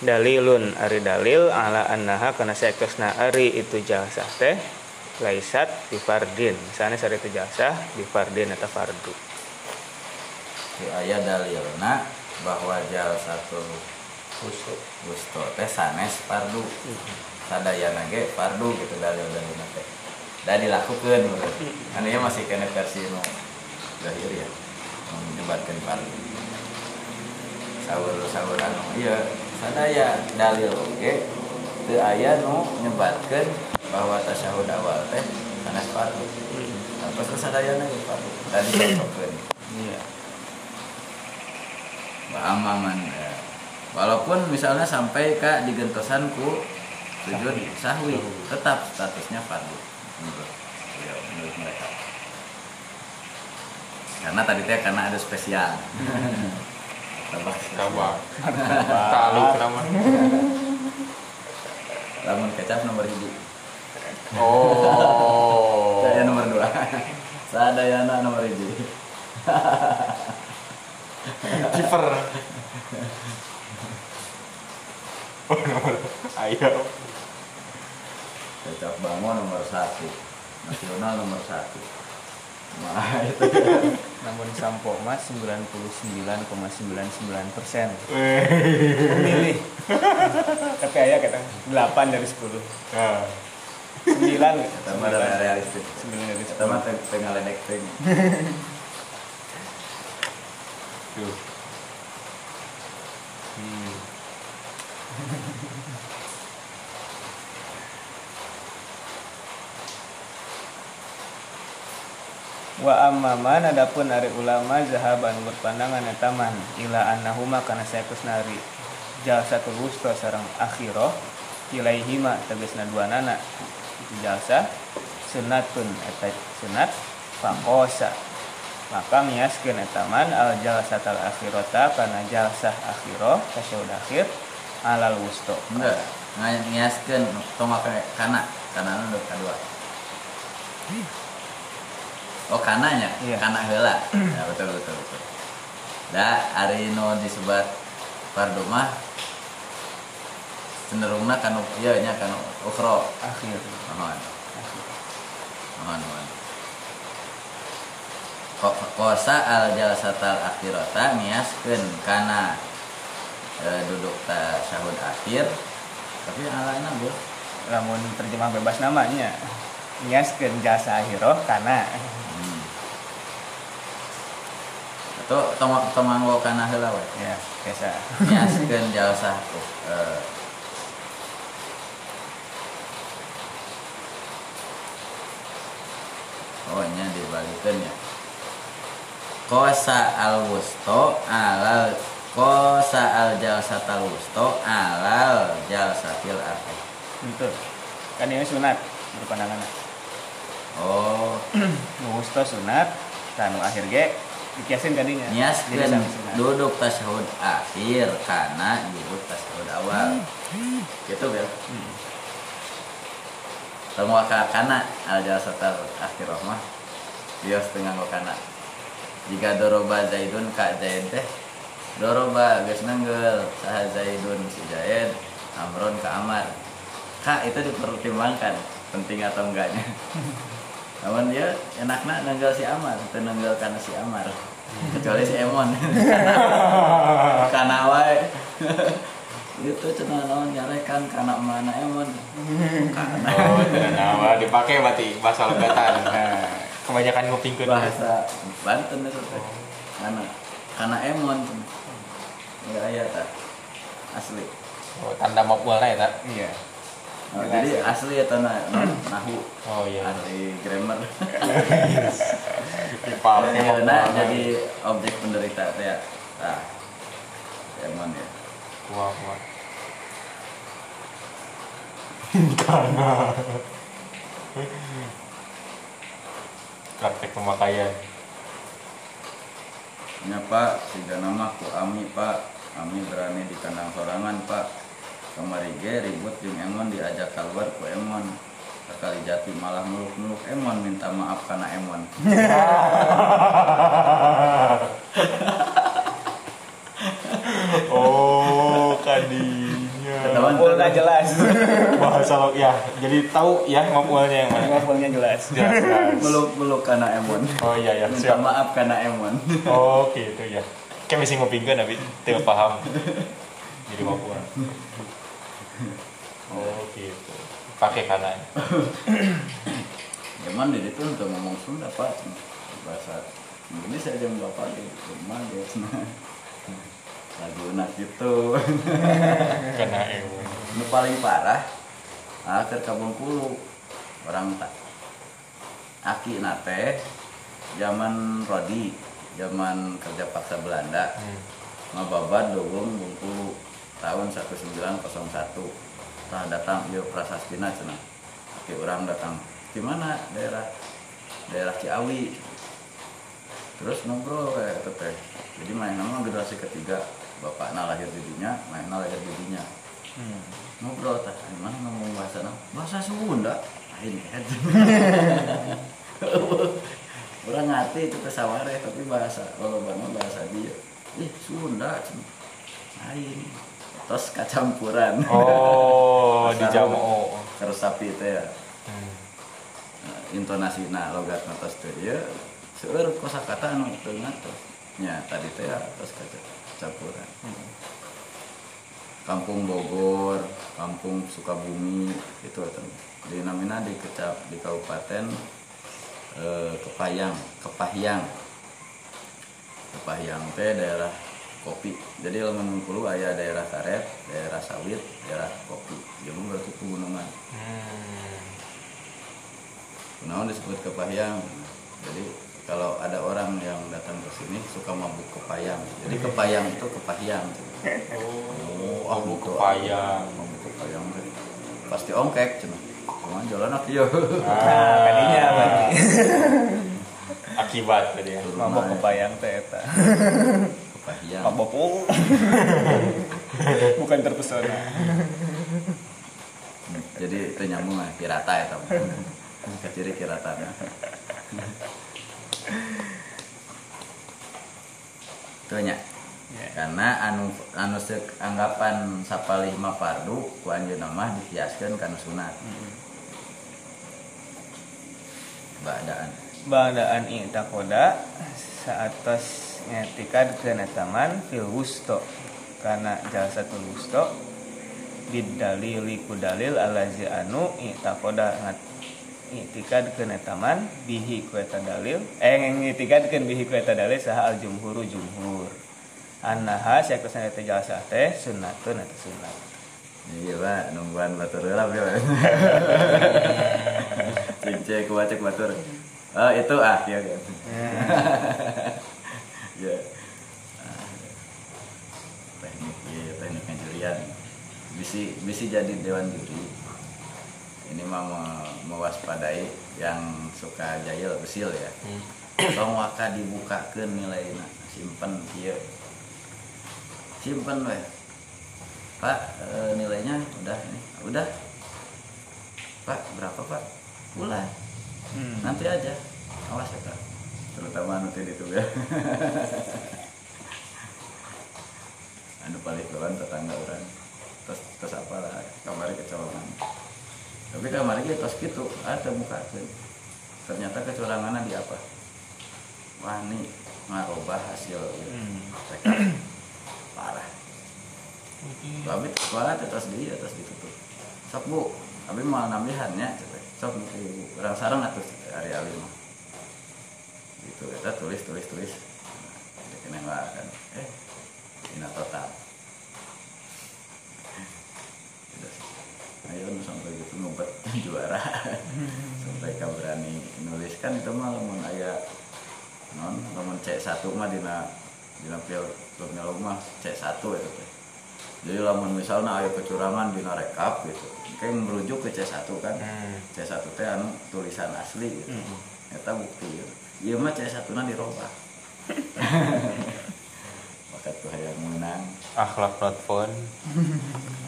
Dalilun ari dalil ala annaha kana saektosna ari itu jalsah teh laisat di fardin. Sana sari itu jalsah di fardin eta fardu. Di aya dalilna bahwa jal satu gusto teh sanes fardu. Sadayana ge fardu gitu dalil dalilna teh da dilakukeun menurut kan ieu masih kena versi nu lahir ya. Nu menyebatkan fardu sahur sahur anu. Iya sadaya dalil oge teu aya nu bahwa tasyahud awal teh sanes fardu. Apa terus sadayana ge fardu? Tadi contohkeun iya. Amaman ya. walaupun misalnya sampai ke digentosan ku sujud sahwi tetap statusnya fardu menurut beliau, menurut mereka karena tadi teh karena ada spesial. Kabar. Talu kenapa? lamun kecap nomor hiji Oh. saya nomor dua sadayana nomor hiji Kiper. <laughs> Oh, nomor ayam. Kecap bangun nomor satu. Nasional nomor satu. Nah <laughs> itu. Namun sampo mas 99,99 persen. Pemilih. Tapi aya kata 8 dari 10 Nah. 9 kita mah ada realistis. 9 dari kita mah teh teh ngaledek teh <laughs> Tuh. Wa ammaman adapun ari ulama zahaban berpandangan etaman ila annahuma kana saekus nari jalsatul wusta sareng akhirah ilaihima tegasna itu jalsa sunatun eta sunat fakosa. Maka ngiaskeun eta man al jalsatal akhirata kana jalsah akhirah tasyahud akhir alal wusto enggak ngiaskeun tong make kana kana nu kedua oh kananya Iya. kana heula. Ya betul betul betul. Da ari nu disebat fardu mah cenderungna kanu ieu nya kanu ukhra akhir. Mohon. Mohon mohon. Ko- kosa al jalsatal akhirata niaskeun kana. Eh, duduk tasyahud akhir. Tapi alana bu lamun terjemah bebas namanya. Ngiaskeun jasa akhirah kana hmm. atau tomang tomanggo kana heula we ya biasa. Niaskeun <laughs> jalsah eh, oh nya dibalikeun ya. Kosa al wusto alal kosa al jalsatal wusto alal jalsatil akhir betul. Kan ini sunat berpandangan oh. <clears throat> Musto sunat tanu akhir ge dikiasin sami sunat. duduk tasyahud akhir karena duduk tasyahud awal. Gitu bel. Hmm. semua ka kana al jalsatal akhir mah bios tengah kana. Jika doroba zaidun ka zaid teh doroba geus nenggel saha zaidun si zaid amron ka amar. Kak itu dipertimbangkan penting atau enggaknya. <laughs> Namun dia enaknya nenggel si amar itu nenggel karena si amar kecuali si emon. <laughs> Karena wae. <laughs> Itu cenah naon nyarekan kana mana emon. Kana Oh, tidak nawa dipakai berarti bahasa logatan. <laughs> Nah, kebanyakan ngupingkeun. bahasa Banten itu teh kana kana emon. Ya aya tak asli. Oh, tanda mapulna eta. iya Oh, jadi asli ya tanah nahu. Oh iya. asli grammar. <laughs> Ya, nah, jadi objek penderita ya. Nah emon ya. Wah, <laughs> wah. Karena praktek pemakaian. Ya Pak, tiga nama ku Ami Pak. Ami berani di kandang sorangan Pak Kemari ge ribut jeung Emon diajak keluar ku Emon Sekali jati malah meluk-meluk Emon minta maaf karena Emon <laughs> Oh, kadinya. Ketahuan Mapul nggak jelas <laughs> Bahasa lo ya. Jadi tahu ya mapulnya yang mana. Mapulnya jelas Jelas, jelas. Meluk-meluk karena Emon Oh iya ya, Minta siap. maaf karena Emon <laughs> Oh gitu ya. Kayak mesti ngupingkeun tapi tidak paham. Jadi mapul. Oh gitu. Pakai kanan. <coughs> Emon di itu untuk ngomong Sunda Pak Bahasa ini saya jam bapak di rumah dia lagu nak gitu <laughs> Kena ewe. nu paling parah akhir kabung kulu orang tak aki nate zaman Rodi zaman kerja paksa Belanda Hmm. ngababad dogong Bungkulu tahun 1901 tah datang yuk prasastina cenah aki orang datang di mana daerah? Daerah Ciawi. Terus ngobrol kayak itu teh. Jadi main nama generasi ketiga. Bapaknya lahir di dunia mainnya lahir di dunia. Hmm. ngobrol tah gimana ngomong bahasa nah? bahasa Sunda. Lain kan. <laughs> Orang ngerti itu teh saware tapi bahasa kalau bangun bahasa dia ih Sunda lain terus kacampuran Oh, di jamu. terus sapi itu ya. Hmm. intonasi na logat atas teh ya. Seueur kosakata anu teu ngatos nya tadi teh ya terus kaca campuran kampung Bogor kampung Sukabumi itu eta di namina di kecap di kabupaten eh, Kepayang Kepahyang Kepahyang teh daerah kopi jadi lamun Bengkulu aya daerah karet daerah sawit daerah kopi jadi berarti pegunungan Hmm. Nah, disebut kepahyang. Jadi kalau ada orang yang datang ke sini suka mabuk kepayang. Jadi kepayang itu kepahyang. Oh, ah, abu gitu. kepayang. Mabuk kepayang. Pasti ongkek cenah. cuma jalan nah kadinya berarti akibat tadi ya mabok kebayang teh <laughs> eta kepahiang mabok bukan terpesona jadi itu nyambung lah kirata ya teman keciri kirata Tuhnya. Ya. Karena anu anu seuk anggapan sapalih mah fardu ku anjeunna mah dihiaskeun kana sunat. Baadaan. Badaan i'taqoda saatos ngetikad kana taman fil wusto. Kana jalsatul wusto bidalili ku dalil alazi anu i'taqoda ngat i'tikad kana taman bihi ku eta dalil. Eh ng'itikadkeun bihi ku eta dalil saha al jumhuru jumhur. Annaha sayakusna eta jalsa teh sunnatun atau sunat Iya pak, nungguan batur lah <laughs> ku baca batur. Oh itu ah. Ya. Ah. Teknik iya teknik penjurian. Bisi bisi jadi dewan juri. Ini mah me- mewaspadai yang suka jahil besil ya. Tong waka dibukakeun nilainya, simpen ieu. Simpen weh. Pak, eh, nilainya udah ini. Udah. Pak, berapa, Pak? Bulan. hmm. Nanti aja. Awas ya, Pak. Terutama teh itu ya. <laughs> anu paling kawan tetangga orang. Terus terus apa lah kamari kecolongan. Tapi kamari kita tos gitu, ada muka Ternyata kecurangannya di apa? Wah, ini ngarobah hasil. Hmm. Parah. Tapi banget atas dia atas ditutup. Sok bu, tapi mau nambihannya, sok bu, ibu. orang sarang atau hari hari mah. Gitu, kita tulis tulis tulis. Nah, nggak kan? Eh, ini total. Udah sih. Ayo sampai gitu ngumpet <laughs> juara. sampai kau berani nuliskan itu mah lamun aya non lamun C1 mah dina dina pil pil mah C1 itu teh. Jadi lamun misalnya ada kecurangan di rekap gitu kayak merujuk ke C1 kan. Hmm. C1 teh anu tulisan asli gitu. Eta bukti gitu. iya mah C1 na dirobah. <laughs> Bakat tuh yang menang. Akhlak platform <laughs>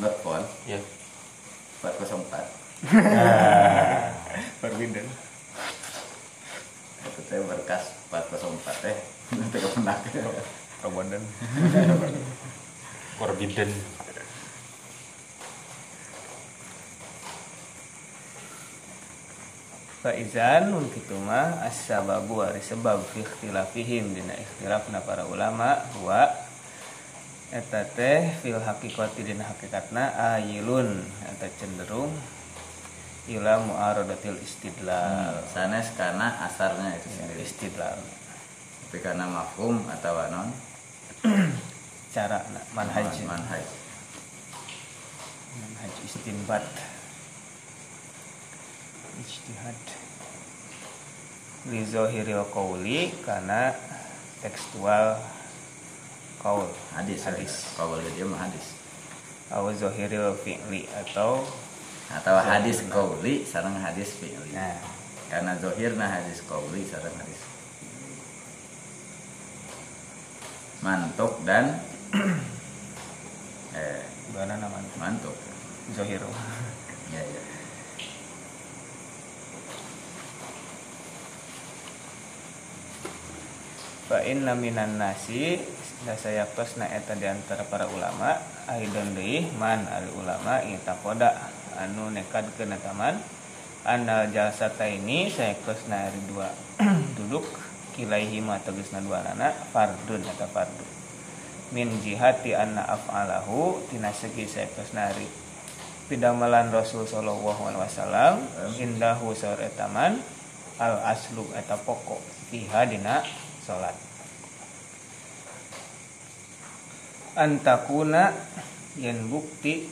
not phone. Ya. 404 <laughs> Forbidden. itu teh berkas 404 teh nanti kepenak Forbidden. forbidden. Faizan mun kitu mah as-sababu ari sebab fi ikhtilafihim. Dina ikhtilafna para ulama wa eta teh fil haqiqati dina hakikatna ayilun. Eta cenderung ila muaradatil istidlal. Sanes karena asarnya itu sendiri. istidlal. Tapi karena mafhum atau non <clears throat> cara manhaj. Manhaj. Manhaj istinbat. Ijtihad. Li zahiril qawli karena tekstual qaul. Hadis hadis. Kalau dia mah hadis. Atau zahiril fi'li atau atau hadis kauli sarang hadis fi'li. Nah. Karena zohirna hadis kauli sarang hadis mantuk dan <clears throat> eh mana nama mantuk. Zahir ya ya. Fa inna minan nasi saya na eta di antara para ulama aidon deui man al ulama itakoda anu nekad kena taman anal jalsata ini saya na hari dua. <clears throat> Duduk kilaihi ma tegasna dua nana fardun eta fardu min jihati anna af'alahu tina segi saya na hari pidamalan Rasul sallallahu alaihi wasallam indahu saur eta man al aslu eta pokok fiha dina salat antakuna yang bukti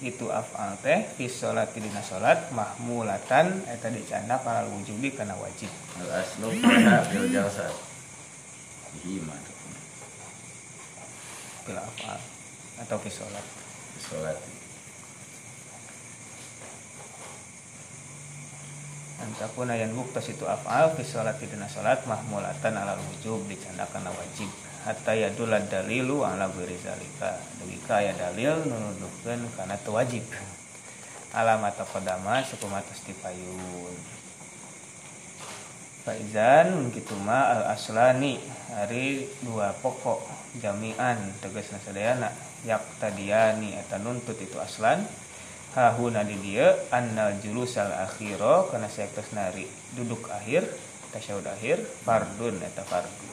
itu afal teh fi sholati dina sholat mahmulatan. Eh, Eta dicanda para wujudi kana wajib. Al aslu fiha fil jalsat hima fil afal atau fi sholat. Fi sholat antakuna yang bukti itu afal fi tidak dina sholat mahmulatan ala wujub dicanda kana wajib hatta yadul dalilu ala ghairi zalika. Dugi ka aya dalil nunuduhkeun kana teu wajib. Alamat taqaddama sukumatos tipayun Faizan kitu ma al aslani hari dua pokok jami'an tegasna sadayana yak tadiani eta nuntut itu aslan. Hahuna di dia annal julusal akhiro karena sektos nari duduk akhir tasyahud akhir fardun eta fardu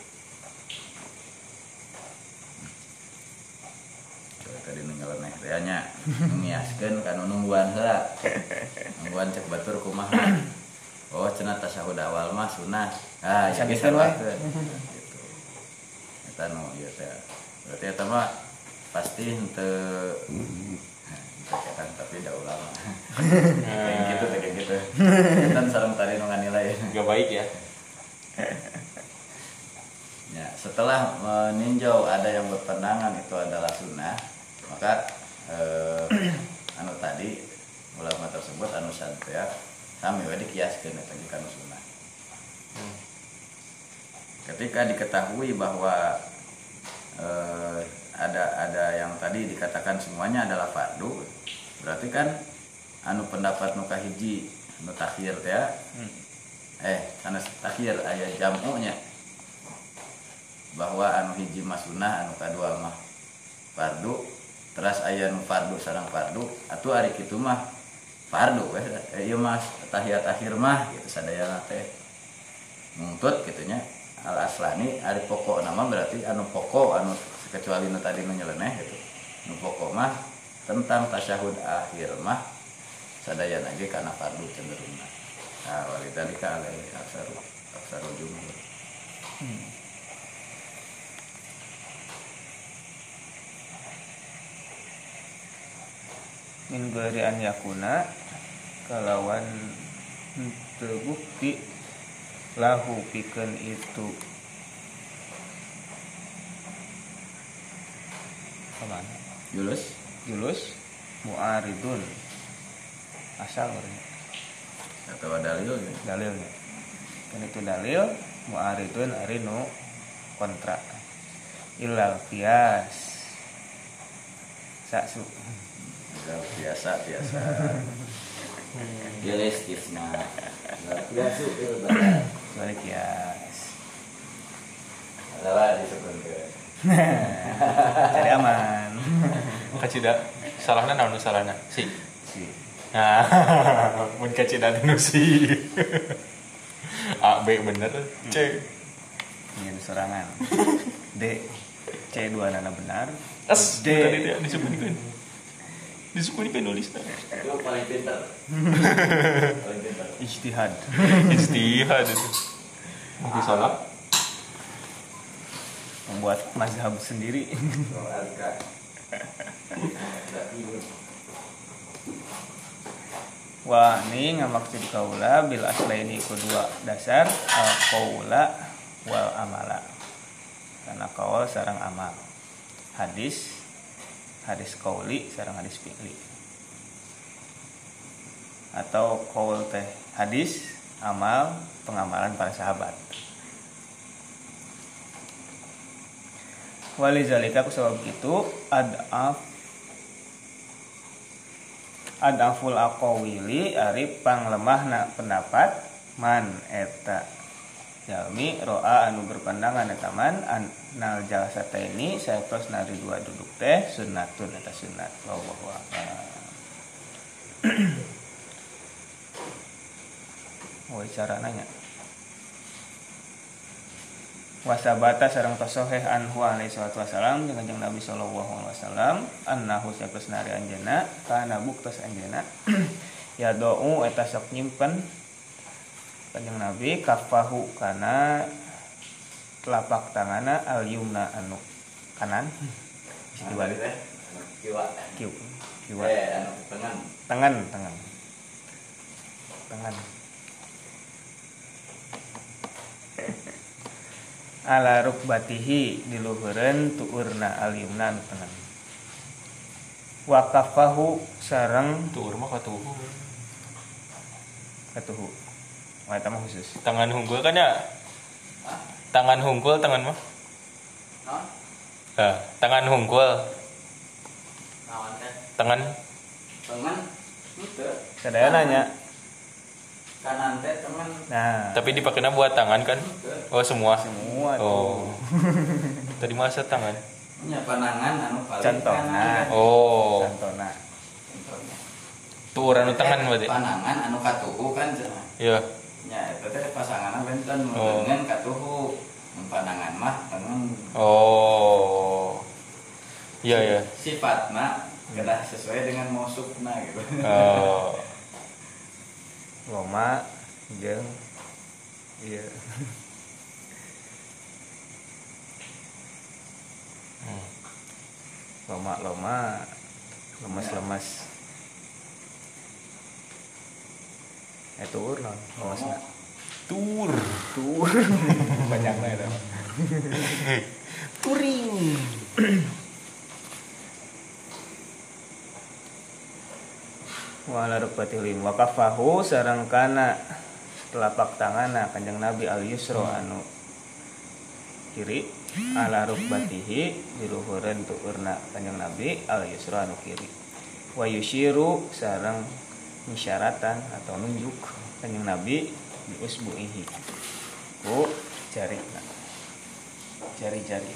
Tadi ninggalan reanya ngiaskeun kana nungguan heula nungguan cek batur kumaha. Oh cenah tasyahud awal mah sunah ah ya Bisa bisa gitu, eta nu ieu teh. Berarti eta mah pasti henteu kan tapi dah ulama kayak gitu kayak gitu. Kan sareng tadi nu nganilai Gak baik ya. Ya, setelah meninjau ada yang berpandangan itu adalah sunnah, maka eh, <clears throat> anu tadi ulama tersebut anu ya sami we dikiaskeun eta ge kana sunnah. Ketika diketahui bahwa eh, ada ada yang tadi dikatakan semuanya adalah fardu, berarti kan anu pendapat nu kahiji nu takhir teh ya, eh karena takhir aya jamunya. Bahwa anu hiji mah sunnah anu kadua mah fardu terus aya nu fardu sareng fardu atuh ari kitu mah fardu Eh, ieu mah tahiyat akhir mah gitu sadayana teh. Nuntut gitunya al aslani ari pokok nama berarti anu pokok anu kecuali nu tadi nu nyeleneh gitu. Nu pokok mah tentang tasyahud akhir mah sadayana ge kana fardu cenderungna nah walidalika alaihi aksaru aksaru jumhur min ghairi an yakuna kalawan teu bukti lahu pikeun itu. Ke mana Julus? Julus muaridun. Asal orangnya. atau dalil ya? dalilnya. Kan itu dalil muaridun ari nu kontra. Ilal kias saksu biasa biasa. Jelas kisna. Biasa balik kias adalah disebut ke cari aman. <laughs> Kacida salahna naon nu salahna? Si. si. Nah, <laughs> mun kacida nu si. A B bener. C. ingin serangan. D. C dua nana benar. As D. tadi teh disebutkeun. Disebutkeun nulisna. itu paling pintar paling pintar ijtihad <laughs> Istihad itu. Mungkin salah. membuat mazhab sendiri Wah, ini ngamaksud kaula bil aslaini kedua dasar al kaula wal amala. Karena kaul sarang amal. Hadis hadis kauli sarang hadis fi'li. Atau kaul teh hadis amal pengamalan para sahabat. Walizalika ku sebab itu adaf adaful aqawili ari panglemahna pendapat man eta jalmi roa anu berpandangan eta man anal jalasata ini saetos nari dua duduk teh sunnatun eta sunnat. Wallahu a'lam Woi cara nanya. Wasabata sareng tasoheh anhu alaihi salatu wasalam jeung kanjeng Nabi sallallahu alaihi wasallam annahu saeus nari anjeunna kana buktos anjeunna <clears throat> ya do'u eta sok nyimpen kanjeng Nabi kafahu kana telapak tanganna al yumna anu kanan. Kiwa. kiwa. Kiw kiwa. Eh anu tenang tangan tangan tangan ala rukbatihi di luhureun tuurna al yumna anu tangan wa kafahu sareng. Tuh mah katuhu. katuhu Wah, eta mah khusus. tangan hungkul kan ya tangan hungkul tangan mah Nah, nah, tangan hungkul nawan teh. tangan Tangan itu Sadaya nanya. kanan teh teman Nah, tapi dipakainya buat tangan kan oh semua semua oh tuh. <laughs> tadi masa tangan punya panangan anu paling Contohna. kanan. oh Contohna. Contohnya. tuh anu tangan berarti panangan anu katuhu kan cenah. Ya eta teh pasanganna benten Oh. dengan katuhu Mun panangan mah tangan oh. Iya ya sifatna kedah sesuai dengan musukna gitu. Oh. <laughs> Loma jeung iya. <laughs> Hmm. Loma-loma lemes-lemes. Itu urnon, lemesna. tur. Tur. <laughs> Banyakna eta. <laughs> turing <clears throat> Wala rukbatilin wa kafahu sareng kana. Telapak tanganna kanjeng Nabi al yusro anu. Kiri ala rukbatihi di luhureun tuurna kanjeng Nabi al yusro anu kiri. Wa yushiru sareng misyaratan atau nunjuk kanjeng Nabi di usbuihi. Ku jari jari-jari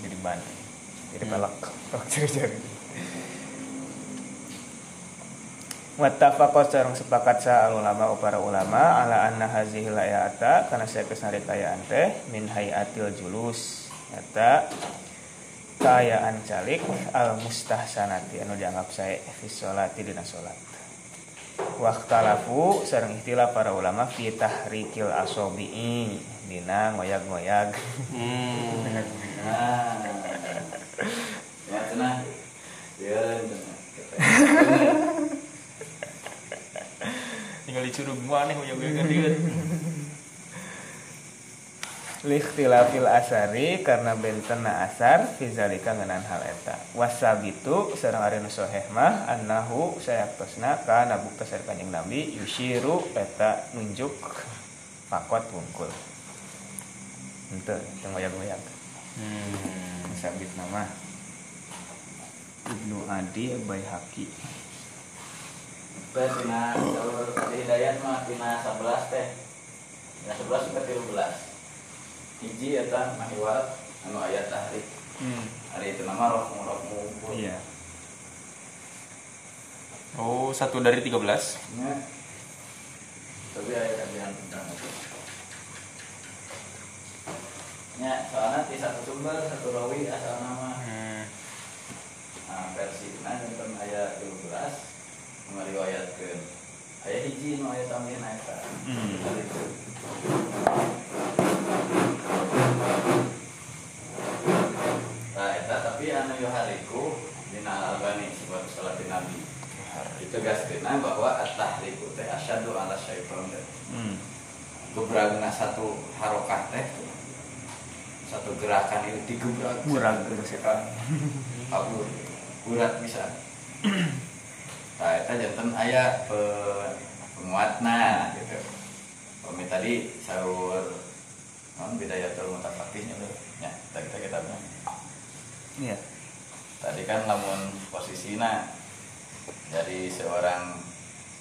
jadi ban. Jadi pelak pelak jari-jari Wattafaqo sareng sepakat sa ulama para ulama ala anna hazihil ayata kana saeus narikayaan teh min hayatil julus. Eta kaayaan calik al mustahsanati anu dianggap sae fi sholati dina salat Waktalafu sareng ikhtilaf para ulama fi tahrikil asobi'i dina ngoyag-ngoyag. Hmm. nah <laughs> tinggal dicurug mana kan Likhtilafil asari karena bentena asar fizalika ngenan hal eta wasabitu sareng ari nu sahih mah annahu sayaktosna kana bukta sari kanjing nabi yushiru eta nunjuk fakot wungkul henteu teu ngoyag-ngoyag hmm. sabit nama Ibnu Adi Baihaqi Teh tina jalur hidayat mah tina 11 teh. Tina 11 sampai 13. Hiji eta mahiwat anu ayat tahrik. hmm. Hari itu nama roh ngumpul. iya oh satu dari 13 Ya. Tapi ayat kajian tentang itu. Ya, soalnya di satu sumber, satu rawi asal nama hmm. nah, versi nah tentang ayat 12 meriwayatkan ayat hiji nu ayat tambahan ayat Hmm. Itu. Nah, eta tapi yohariku dina albani sebab salat nabi. Itu gaskeuna bahwa at-tahriku teh asyadu ala syaiton teh. Hmm. gebragna satu harokah teh. Satu gerakan itu digebrak Murag. sekan <laughs> kabur urat bisa. <clears throat> Nah itu jantan ayah pe, penguatna gitu. Kami tadi sahur non bidayatul mutafakihnya tuh ya tadi kita kita iya tadi kan namun posisinya dari seorang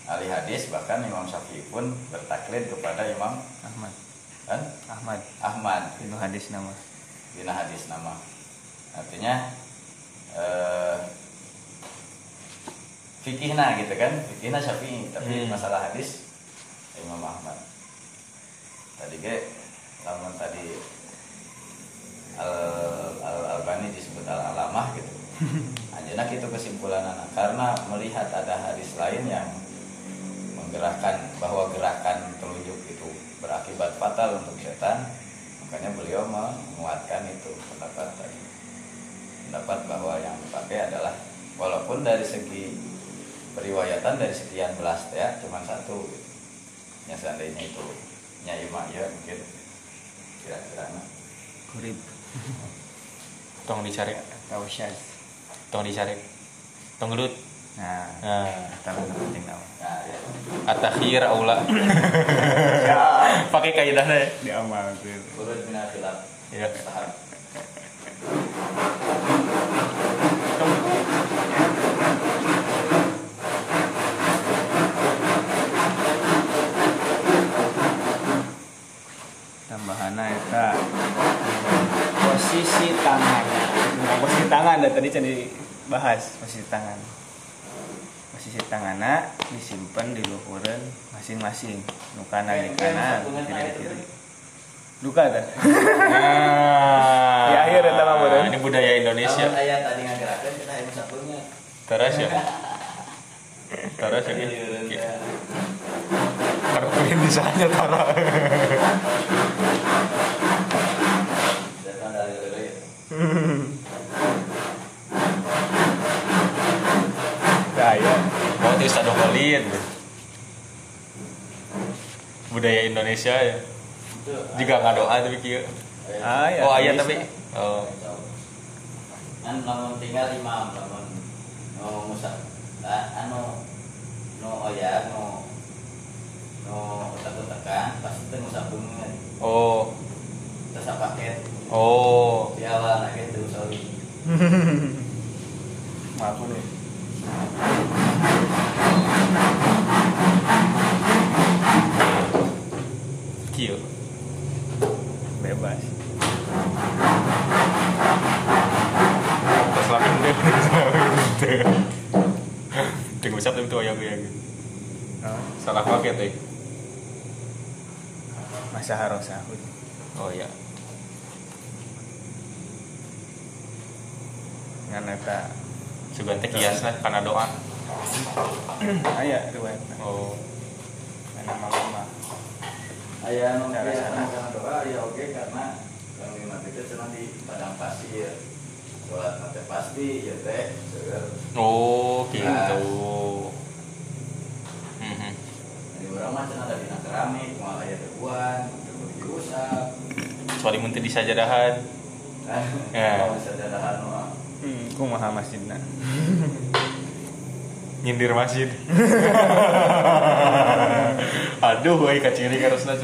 ahli hadis bahkan Imam Syafi'i pun bertaklid kepada Imam Ahmad. Kan? Ahmad. Ahmad. Ibnu hadis nama. Dina hadis nama. Artinya eh, fikihna gitu kan? Fikihna syafi'i tapi Hmm. masalah hadis Imam Ahmad. Tadi ge lamun tadi al, al albani disebut al alamah gitu anjana itu kesimpulan anak karena melihat ada hadis lain yang menggerakkan bahwa gerakan telunjuk itu berakibat fatal untuk setan makanya beliau menguatkan itu pendapat tadi. Pendapat bahwa yang dipakai adalah walaupun dari segi periwayatan dari sekian belas ya cuma satu. Gitu. ya seandainya itu nyai ya mungkin kira-kira. Kurib tong dicari. Atau syaz tong dicari tong gelut nah Nah, tapi penting nama Nah, ya. atakhir aula. <laughs> Pakai kaidahnya ya. diamalkan Urut minal khilaf. Ya. Paham. tambahannya eta posisi tangan tangan dari tadi can dibahas posisi tangan posisi tangannya disimpan di luhuran masing-masing nu kanan di kanan kiri di kiri duka dah Nah, Di akhir Bro. Ini budaya Indonesia. Ayat tadi kita satunya. Teras ya. Teras ya. Jadi. Karena disanya tara. Datang dari dulu ya. daya Kolin. Budaya Indonesia ya. Itu Jika nggak doa tapi kieu. Ah, ya, Oh, ayat bisa. tapi. Oh. kan lamun tinggal imam lamun no musa anu no oya no no utak-utakan pasti teh musabungan Oh. terus paket Oh. di awal nah gitu sorry <laughs> maaf nih Kieu. bebas Terus langsung deh. Tengok usap tapi tuh ayam ya. oh, Salah paket eh. masa harus aku Oh iya. ngan eta Sugan teh kiasna karena doa. <clears throat> aya riwayat Oh. mana mama aya anu Cara aya sana. kana doa ya oke karena kami mati itu cenah di padang pasir sholat mati pasti ya teh Oh, gitu. Mhm. di urang mah cenah ada dina keramik moal aya debuan debu diusap Kecuali mun teu disajadahan. kan Ya. <laughs> dadahan mah hmm, kumaha masjidna <laughs> Nyindir masjid. <laughs> Aduh, euy kaciri bisa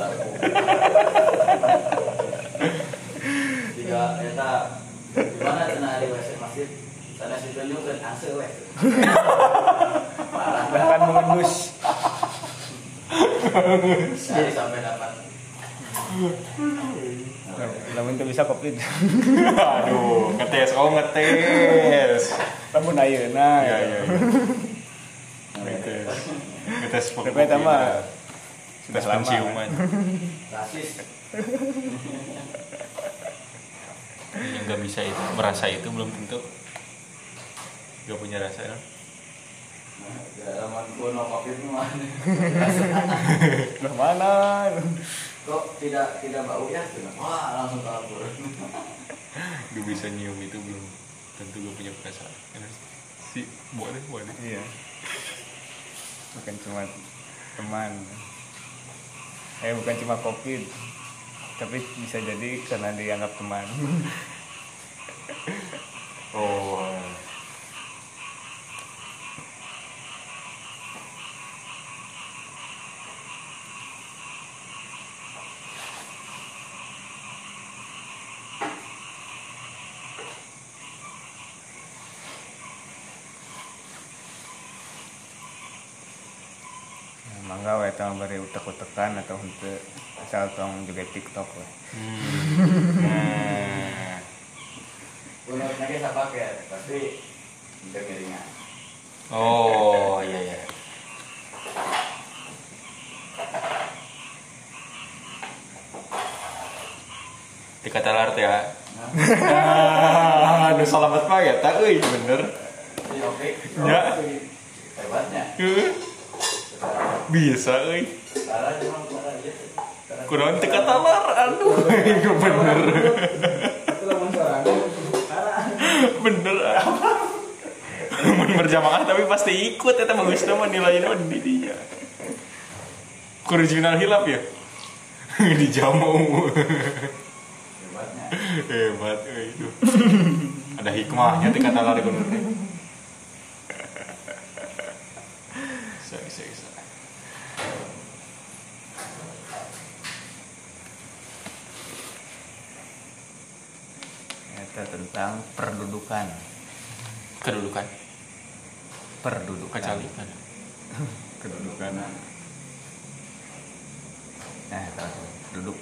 saku tiga eta. Gimana cenah di WC masjid? Sana situ juga kan ase weh <laughs> parah banget bahkan mengendus sampai dapat <laughs> lamun teu bisa koplit Aduh, ngetes. Oh, ngetes. lamun ayeuna Iya, iya, iya. Ngetes. Ngetes Tapi eta mah Tes sudah lama. penciuman. rasis Yang nggak bisa itu, merasa itu belum tentu. Gak punya rasa ya. zaman kuno covid mah Lah mana? Kok tidak tidak bau ya wah langsung kabur <laughs> Gak bisa nyium itu belum tentu gak punya perasaan. Kan Si, boleh, boleh. Iya. Bukan cuma teman. Eh bukan cuma covid. Tapi bisa jadi karena dianggap teman. <laughs> Oh. Nah, tong bari utek-utekan atau henteu asal tong juga TikTok we. Hmm. Nah. kunut lagi saya pakai pasti udah miringan Oh, iya iya. Dikata lart ya. nah <laughs> Aduh, selamat pak ya, tak euy bener. ini oke Ya. hebatnya Bisa euy. Kurang teka talar, aduh, bener, bener. Mun berjamaah tapi pasti ikut, itu bagus nama nilainya di dinya. Original hilap ya, dijamu. hebatnya Hebat, euy, itu. ada hikmahnya teh kata lari gunung teh bisa bisa bisa Eta tentang perdudukan kedudukan perdudukan kecalikan kedudukan nah tahu duduk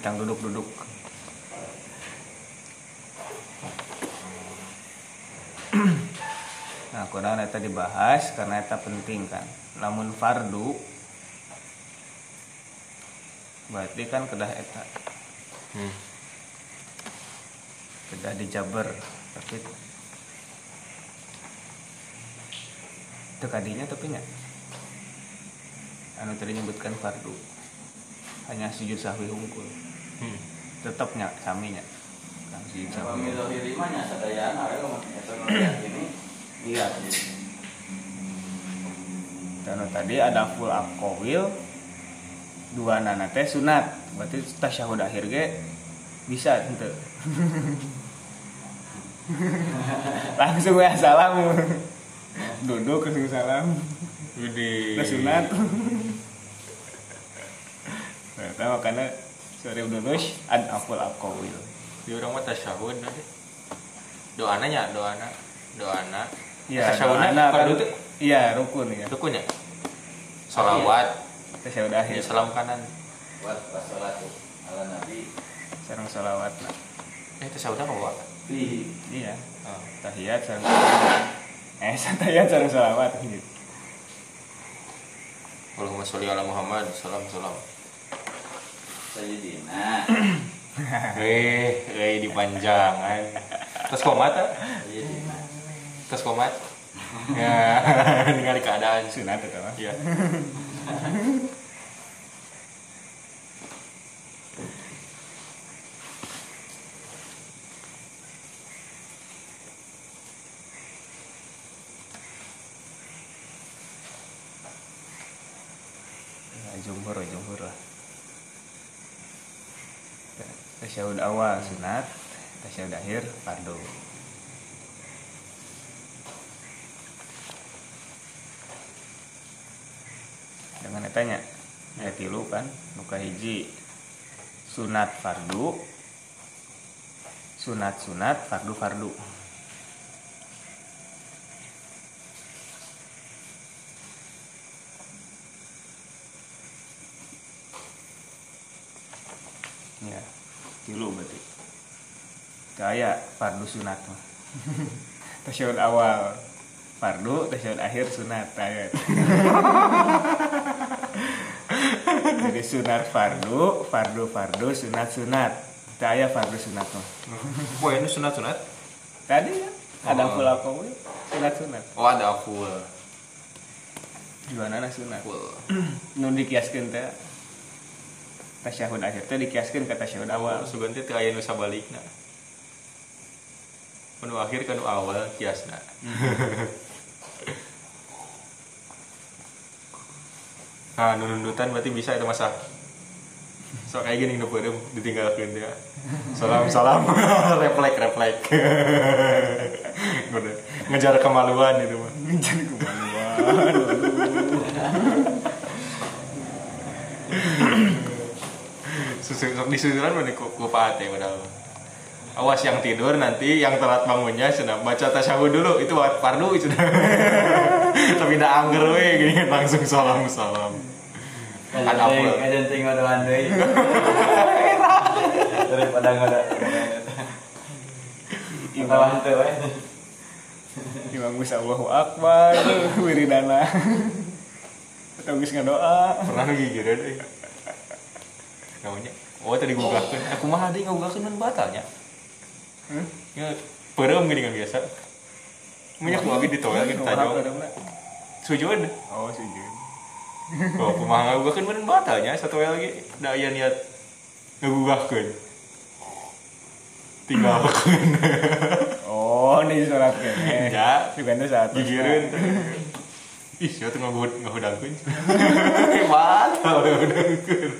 tentang duduk duduk nah dibahas karena eta penting kan. Namun fardu berarti kan kedah eta. Hmm. kedah dijaber tapi itu kadinya tapi nya. Anu tadi nyebutkan fardu. Hanya sujud sahwi hungkul Hmm. tetapnya saminya kan sujud sahwi sadayana we mah eta nu lihat ini. iya dan tadi ada full akowil dua nana teh sunat. Berarti tasyahud akhir ge bisa ente. <laughs> Langsung ya salam. Duduk langsung salam. Udah sunat. Nah, makanya sore udah lulus ad aful akowil di orang mah tasyahud nanti. Doana nya doana. Doana. Iya, doana kan- teh iya rukun ya rukun ya salawat tasyahud ya akhir salam kanan Buat wassalatu ala nabi. sareng salawat nah. eh tasyahudna apa Fi iya oh. tahiyat sareng salawat. eh tahiyat sareng salawat gitu Allahumma sholli ala Muhammad salam salam sayyidina. <coughs> eh eh dipanjangan terus komat ah? Sayyidina. terus komat ya <laughs> ningali keadaan sunat itu mah iya. Ya, jumhur jumhur lah. Tasyahud awal sunat. Tasyahud akhir fardu dengan tanya ya tilu kan muka hiji. Sunat fardu. Sunat sunat fardu fardu. Ya tilu berarti. Kayak fardu sunat. Mah <laughs> tasyahud awal fardu tasyahud akhir sunat kayak <laughs> jadi sunat fardu fardu fardu sunat sunat. Saya fardu sunat mah Boy, ini sunat sunat? Tadi ya ada Oh. full akowil sunat sunat. Oh ada full. Gimana sunat. Full. Nu dikiaskeun teh tasyahud akhir teh dikiaskeun ke tasyahud awal. Sugan teh aya nu sabalikna. Nu akhir kan nu awal kiasna <laughs> nah nu nundutan berarti bisa itu masa so kayak gini nu peureum ditinggalkeun dia. Salam salam reflek reflek ngejar kemaluan itu mah jadi kemaluan. Susu, sok disusuran mana ku, ku Pak Ate padahal. Awas yang tidur nanti yang telat bangunnya sudah baca tasyahud dulu itu fardu sudah. <laughs> Tapi tidak angger we gini langsung salam salam. <laughs> Daripada. Imam Gus Allahu Akbar wiridana atau geus ngadoa Pernah. Namanya. Oh tadi. Aku mah batalnya. Hmm? Ya peureum gini kan biasa. Minyak lagi di toilet kita tajong. Sujud. oh sujud Oh, kumaha ngagugahkeun mun batalnya satu lagi da aya niat ngagugahkeun. Tinggalkeun. <laughs> oh ini sholat kene Ya. itu saat Gigireun. Ih, siapa tuh ngagud ngahudangkeun. <laughs> Batal ngahudangkeun.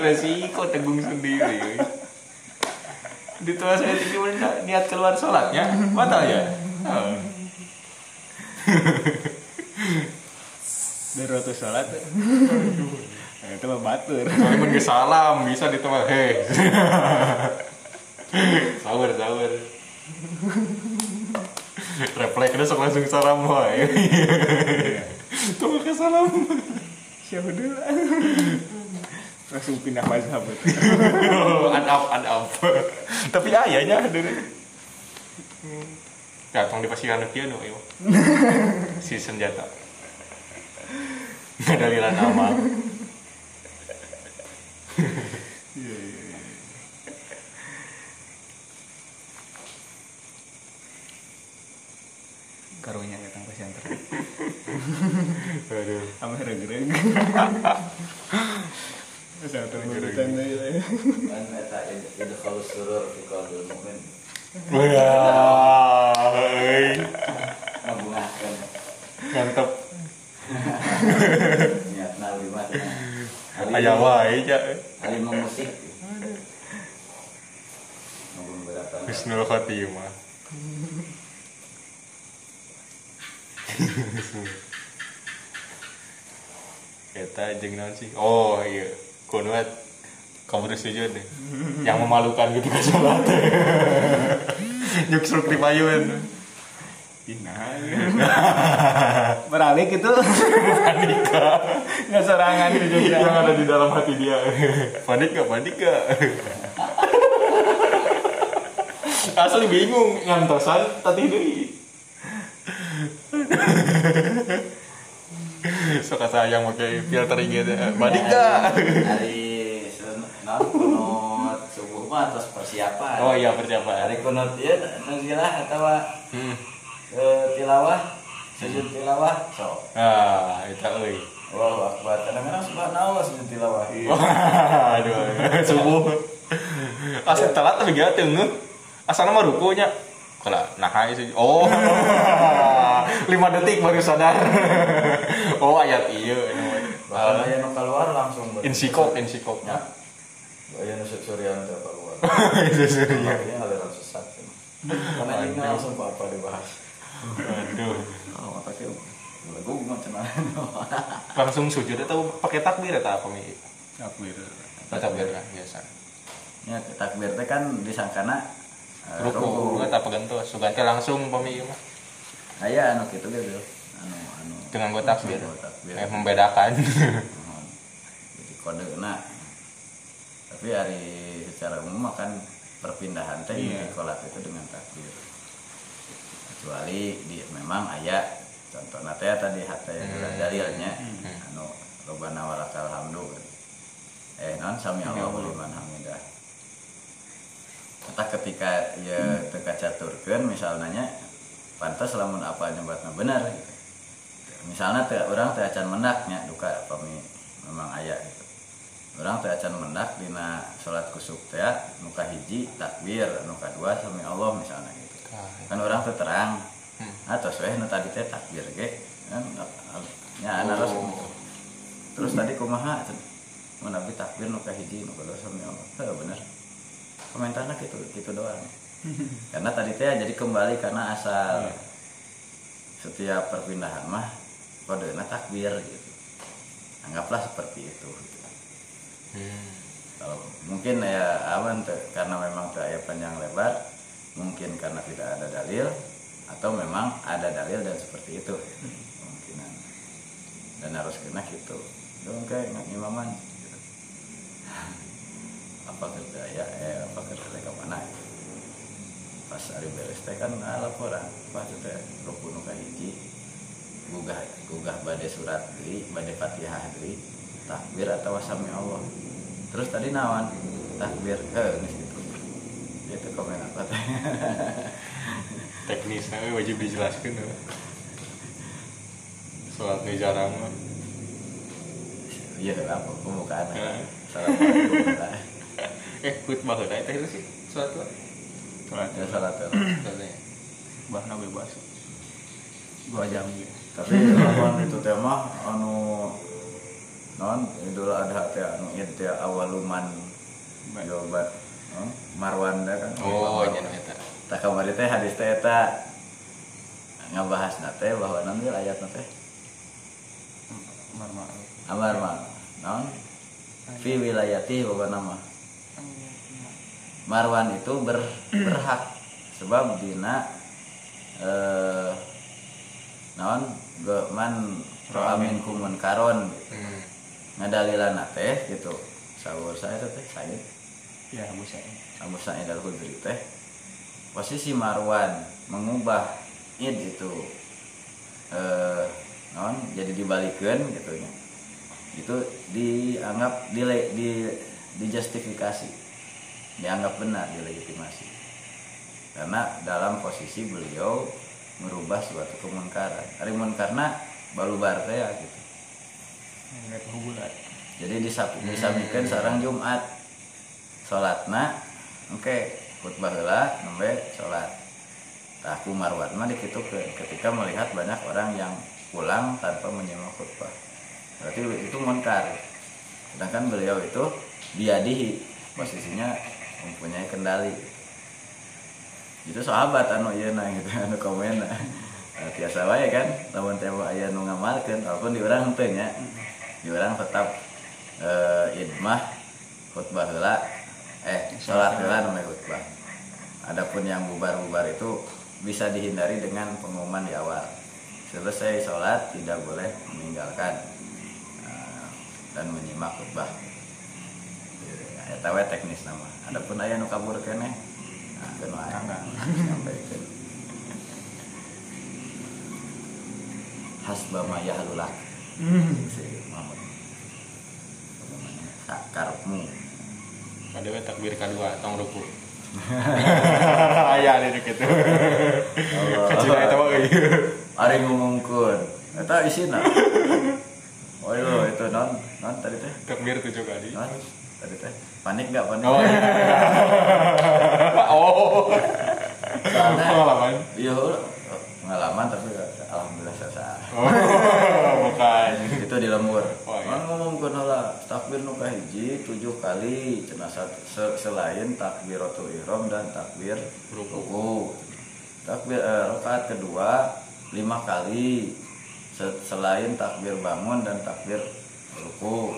Resiko tanggung sendiri. di tua saya tinggi niat keluar sholatnya batal ya <laughs> Oh. Dari waktu sholat <laughs> Nah, itu mah batur Soalnya geus salam bisa ditambah he. <laughs> sawer sawer. <laughs> Refleksnya sok langsung salam wae. Tuh ke salam. siapa dulu langsung pindah mazhab Adab adab. Tapi ayahnya dulu. Datang di pasiran kieu nu. Si senjata. Ngadalilan amal. <laughs> karunya datang pesantren Aduh. sama gereg pesantren geregan kan eta itu kalau surur di mukmin Wah, ngabungahkeun Ngantep. niatna lima Aya wae ja. Ngabung berapa Husnul Khotimah. Eta jeung naon sih? Oh iya, kunut kamu sujud deh. Yang memalukan gitu kan salat. <laughs> Nyuksruk di payun. Nah, beralik itu nggak serangan itu juga Yang ada di dalam hati dia. Panik gak? Panik gak? Asli bingung ngantosan tadi deui. Suka sayang pakai filter gitu. Panik gak? hari non subuh mah terus persiapan Oh iya persiapan. hari kunut ieu nazilah atau Hmm. Tilawah sujud tilawah sok Ah, itu euy. Allahu akbar. Kadang-kadang subhanallah sujud tilawah. <laughs> Aduh, subuh. Asal telat tapi gak tengah. Asal nama rukunya. Kalau nah itu oh. <laughs> Lima detik baru sadar. Oh ayat iya. Bahkan aya nu keluar langsung ber- insikop insikop. Ya. Aya nu suryan teh keluar <laughs> itu Makanya aliran sesat. Karena ini langsung apa dibahas aduh oh pakai lagu mah cenah <laughs> langsung sujud atau pakai takbir atau apa mi? Takbir. Oh, takbir kan biasa. Ya takbir teh kan disangkana eh, ruku nggak apa gantos suganti langsung pami mah aya anu kitu gitu anu anu. Dengan gue takbir. Eh membedakan. Jadi kode na tapi hari secara umum kan perpindahan teh di kolat itu dengan takbir kecuali di memang ayat contoh teh tadi hatta yang Hmm. dalilnya Hmm. anu robana walakal hamdu eh non sami Allahu liman hamidah Entah ketika ya teka caturkeun misalnya pantas lamun apa nyebatna benar gitu. misalnya teh orang teh acan mendaknya duka apa mi- memang ayat gitu orang teh acan mendak dina salat kusuk teh muka hiji takbir nuka dua sami Allah misalnya gitu kan orang terang. Hmm. atau soeh nu tadi teh takbir ge kan ya ana Oh. terus tadi kumaha cenah mun abdi takbir nu ka hiji nu kedua sami Allah. Teh bener. Komentarnya gitu gitu doang. <laughs> Karena tadi teh jadi kembali karena asal Iya. setiap perpindahan mah kode takbir gitu. Anggaplah seperti itu. Hmm. kalau mungkin ya awan teh, karena memang aya panjang lebar mungkin karena tidak ada dalil atau memang ada dalil dan seperti itu. Kemungkinan. Dan harus kena gitu. Dong kayak nggak imaman apa kerja ya? Eh apa kerja ke mana pas hari beres teh kan ah, laporan. Pas teh rukun ka hiji. Gugah gugah badai surat deui badai fatihah deui takbir atau wasami Allah. Terus tadi nawan takbir. Eh gitu tuh komen apa? <laughs> Teknisnya wajib dijelaskan ya. sholat nih jarang mah. iya lah <laughs> pembukaan Ya. salah satu lah. eh khutbah heula eta itu sih? Sholat lah sholat ya satu Sholatnya. bahna bebas. Dua jam. Tapi lawan itu tema anu non idul adha teh anu ieu teh awaluman. Jawaban Oh, Marwan da kan? Oh nya eta tak kamari teh hadis teh eta ngabahas teh bahwa nanti ayat teh? Amar ma'ruf. amar mah naon? Fi wilayati bahwa nama. Marwan itu ber, berhak sebab dina eh naon? Ge man amin kumun karon hmm. ngadalilan teh gitu. Sahur saya teh teh saya Ya, Abu Sa'id. Abu Sa'id al Khudri teh posisi Marwan mengubah id itu eh non jadi dibalikan gitu nya itu dianggap dile, di dijustifikasi. Dianggap benar dilegitimasi. Karena dalam posisi beliau merubah suatu kemunkaran hari karena teh ya gitu. Jadi disap disamikan seorang Jumat sholatna oke khutbah heula nembe sholat. Tah aku marwat mah dikitu ke- ketika melihat banyak orang yang pulang tanpa menyimak khutbah. Berarti itu munkar. Sedangkan beliau itu biadihi posisinya mempunyai kendali. Itu sahabat anu ieu na gitu <laughs> anu komen Nah, tiasa wae kan lamun teh aya nu ngamalkeun walaupun di urang teu nya di tetap eh idmah khutbah heula eh salat heula namanya khutbah. Adapun yang bubar-bubar itu bisa dihindari dengan pengumuman di awal. Selesai sholat tidak boleh meninggalkan eh, dan menyimak khutbah. Ya tahu teknis nama. Adapun aya nu kabur keneh nah keun wae sampaikan hasba ma yahlulak. Si Muhammad. Sakarepmu ada takbir kedua tong ruku Aya di deket itu. Kecil eta mah euy. Ari ngomongkeun eta isina oh iya itu non non tadi teh. Takbir tujuh kali. Non tadi teh. Panik nggak panik oh iya. <laughs> oh. Soalnya- pengalaman. iya pengalaman tapi alhamdulillah selesai oh bukan. Itu di lembur. Oh, iya. ngomong ke lah takbir nu kahiji tujuh kali se- selain takbiratul ihram dan takbir Ruku. takbir eh, rakaat kedua lima kali Se- selain takbir bangun dan takbir ruku.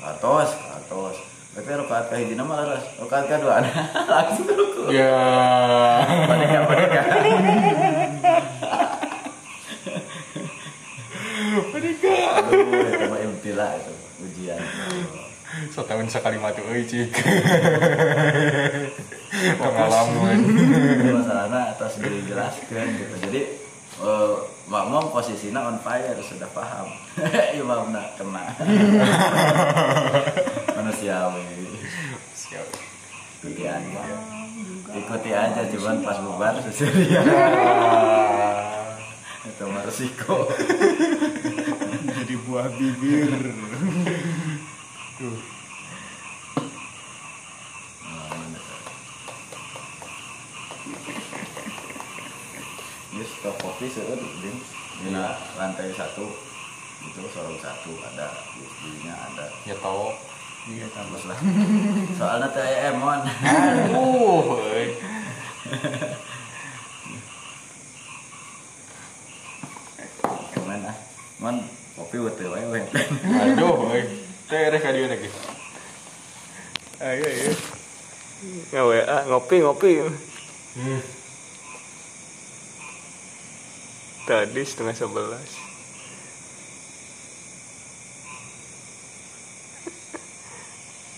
Atos atos tapi rakaat kahiji nama laras rakaat kedua <laughs> langsung ke ruku ya. Panik nggak panik nggak Aduh, itu mah ibtila itu ujian. so tahun sekali mati euy cik. Pengalaman. Masalahnya atas dijelaskan gitu. Jadi eh, makmum posisinya on fire sudah paham. <laughs> Imamna kena. <laughs> Manusiawi. Ikuti aja. Ikuti aja cuman pas bubar sesuai <laughs> itu mah resiko. Jadi buah bibir. Yes, stop kopi seueur di di lantai satu itu sorong satu ada USB-nya ada ya tau Iya tambah. Lah. <laughs> Soalnya teh aya emon. aduh <laughs> euy Gimana? Mon kopi weteu wae we. aduh euy teh rek ka dieu lagi Ayo ayo. Ya ngopi ngopi. hmm. Tadi setengah sebelas.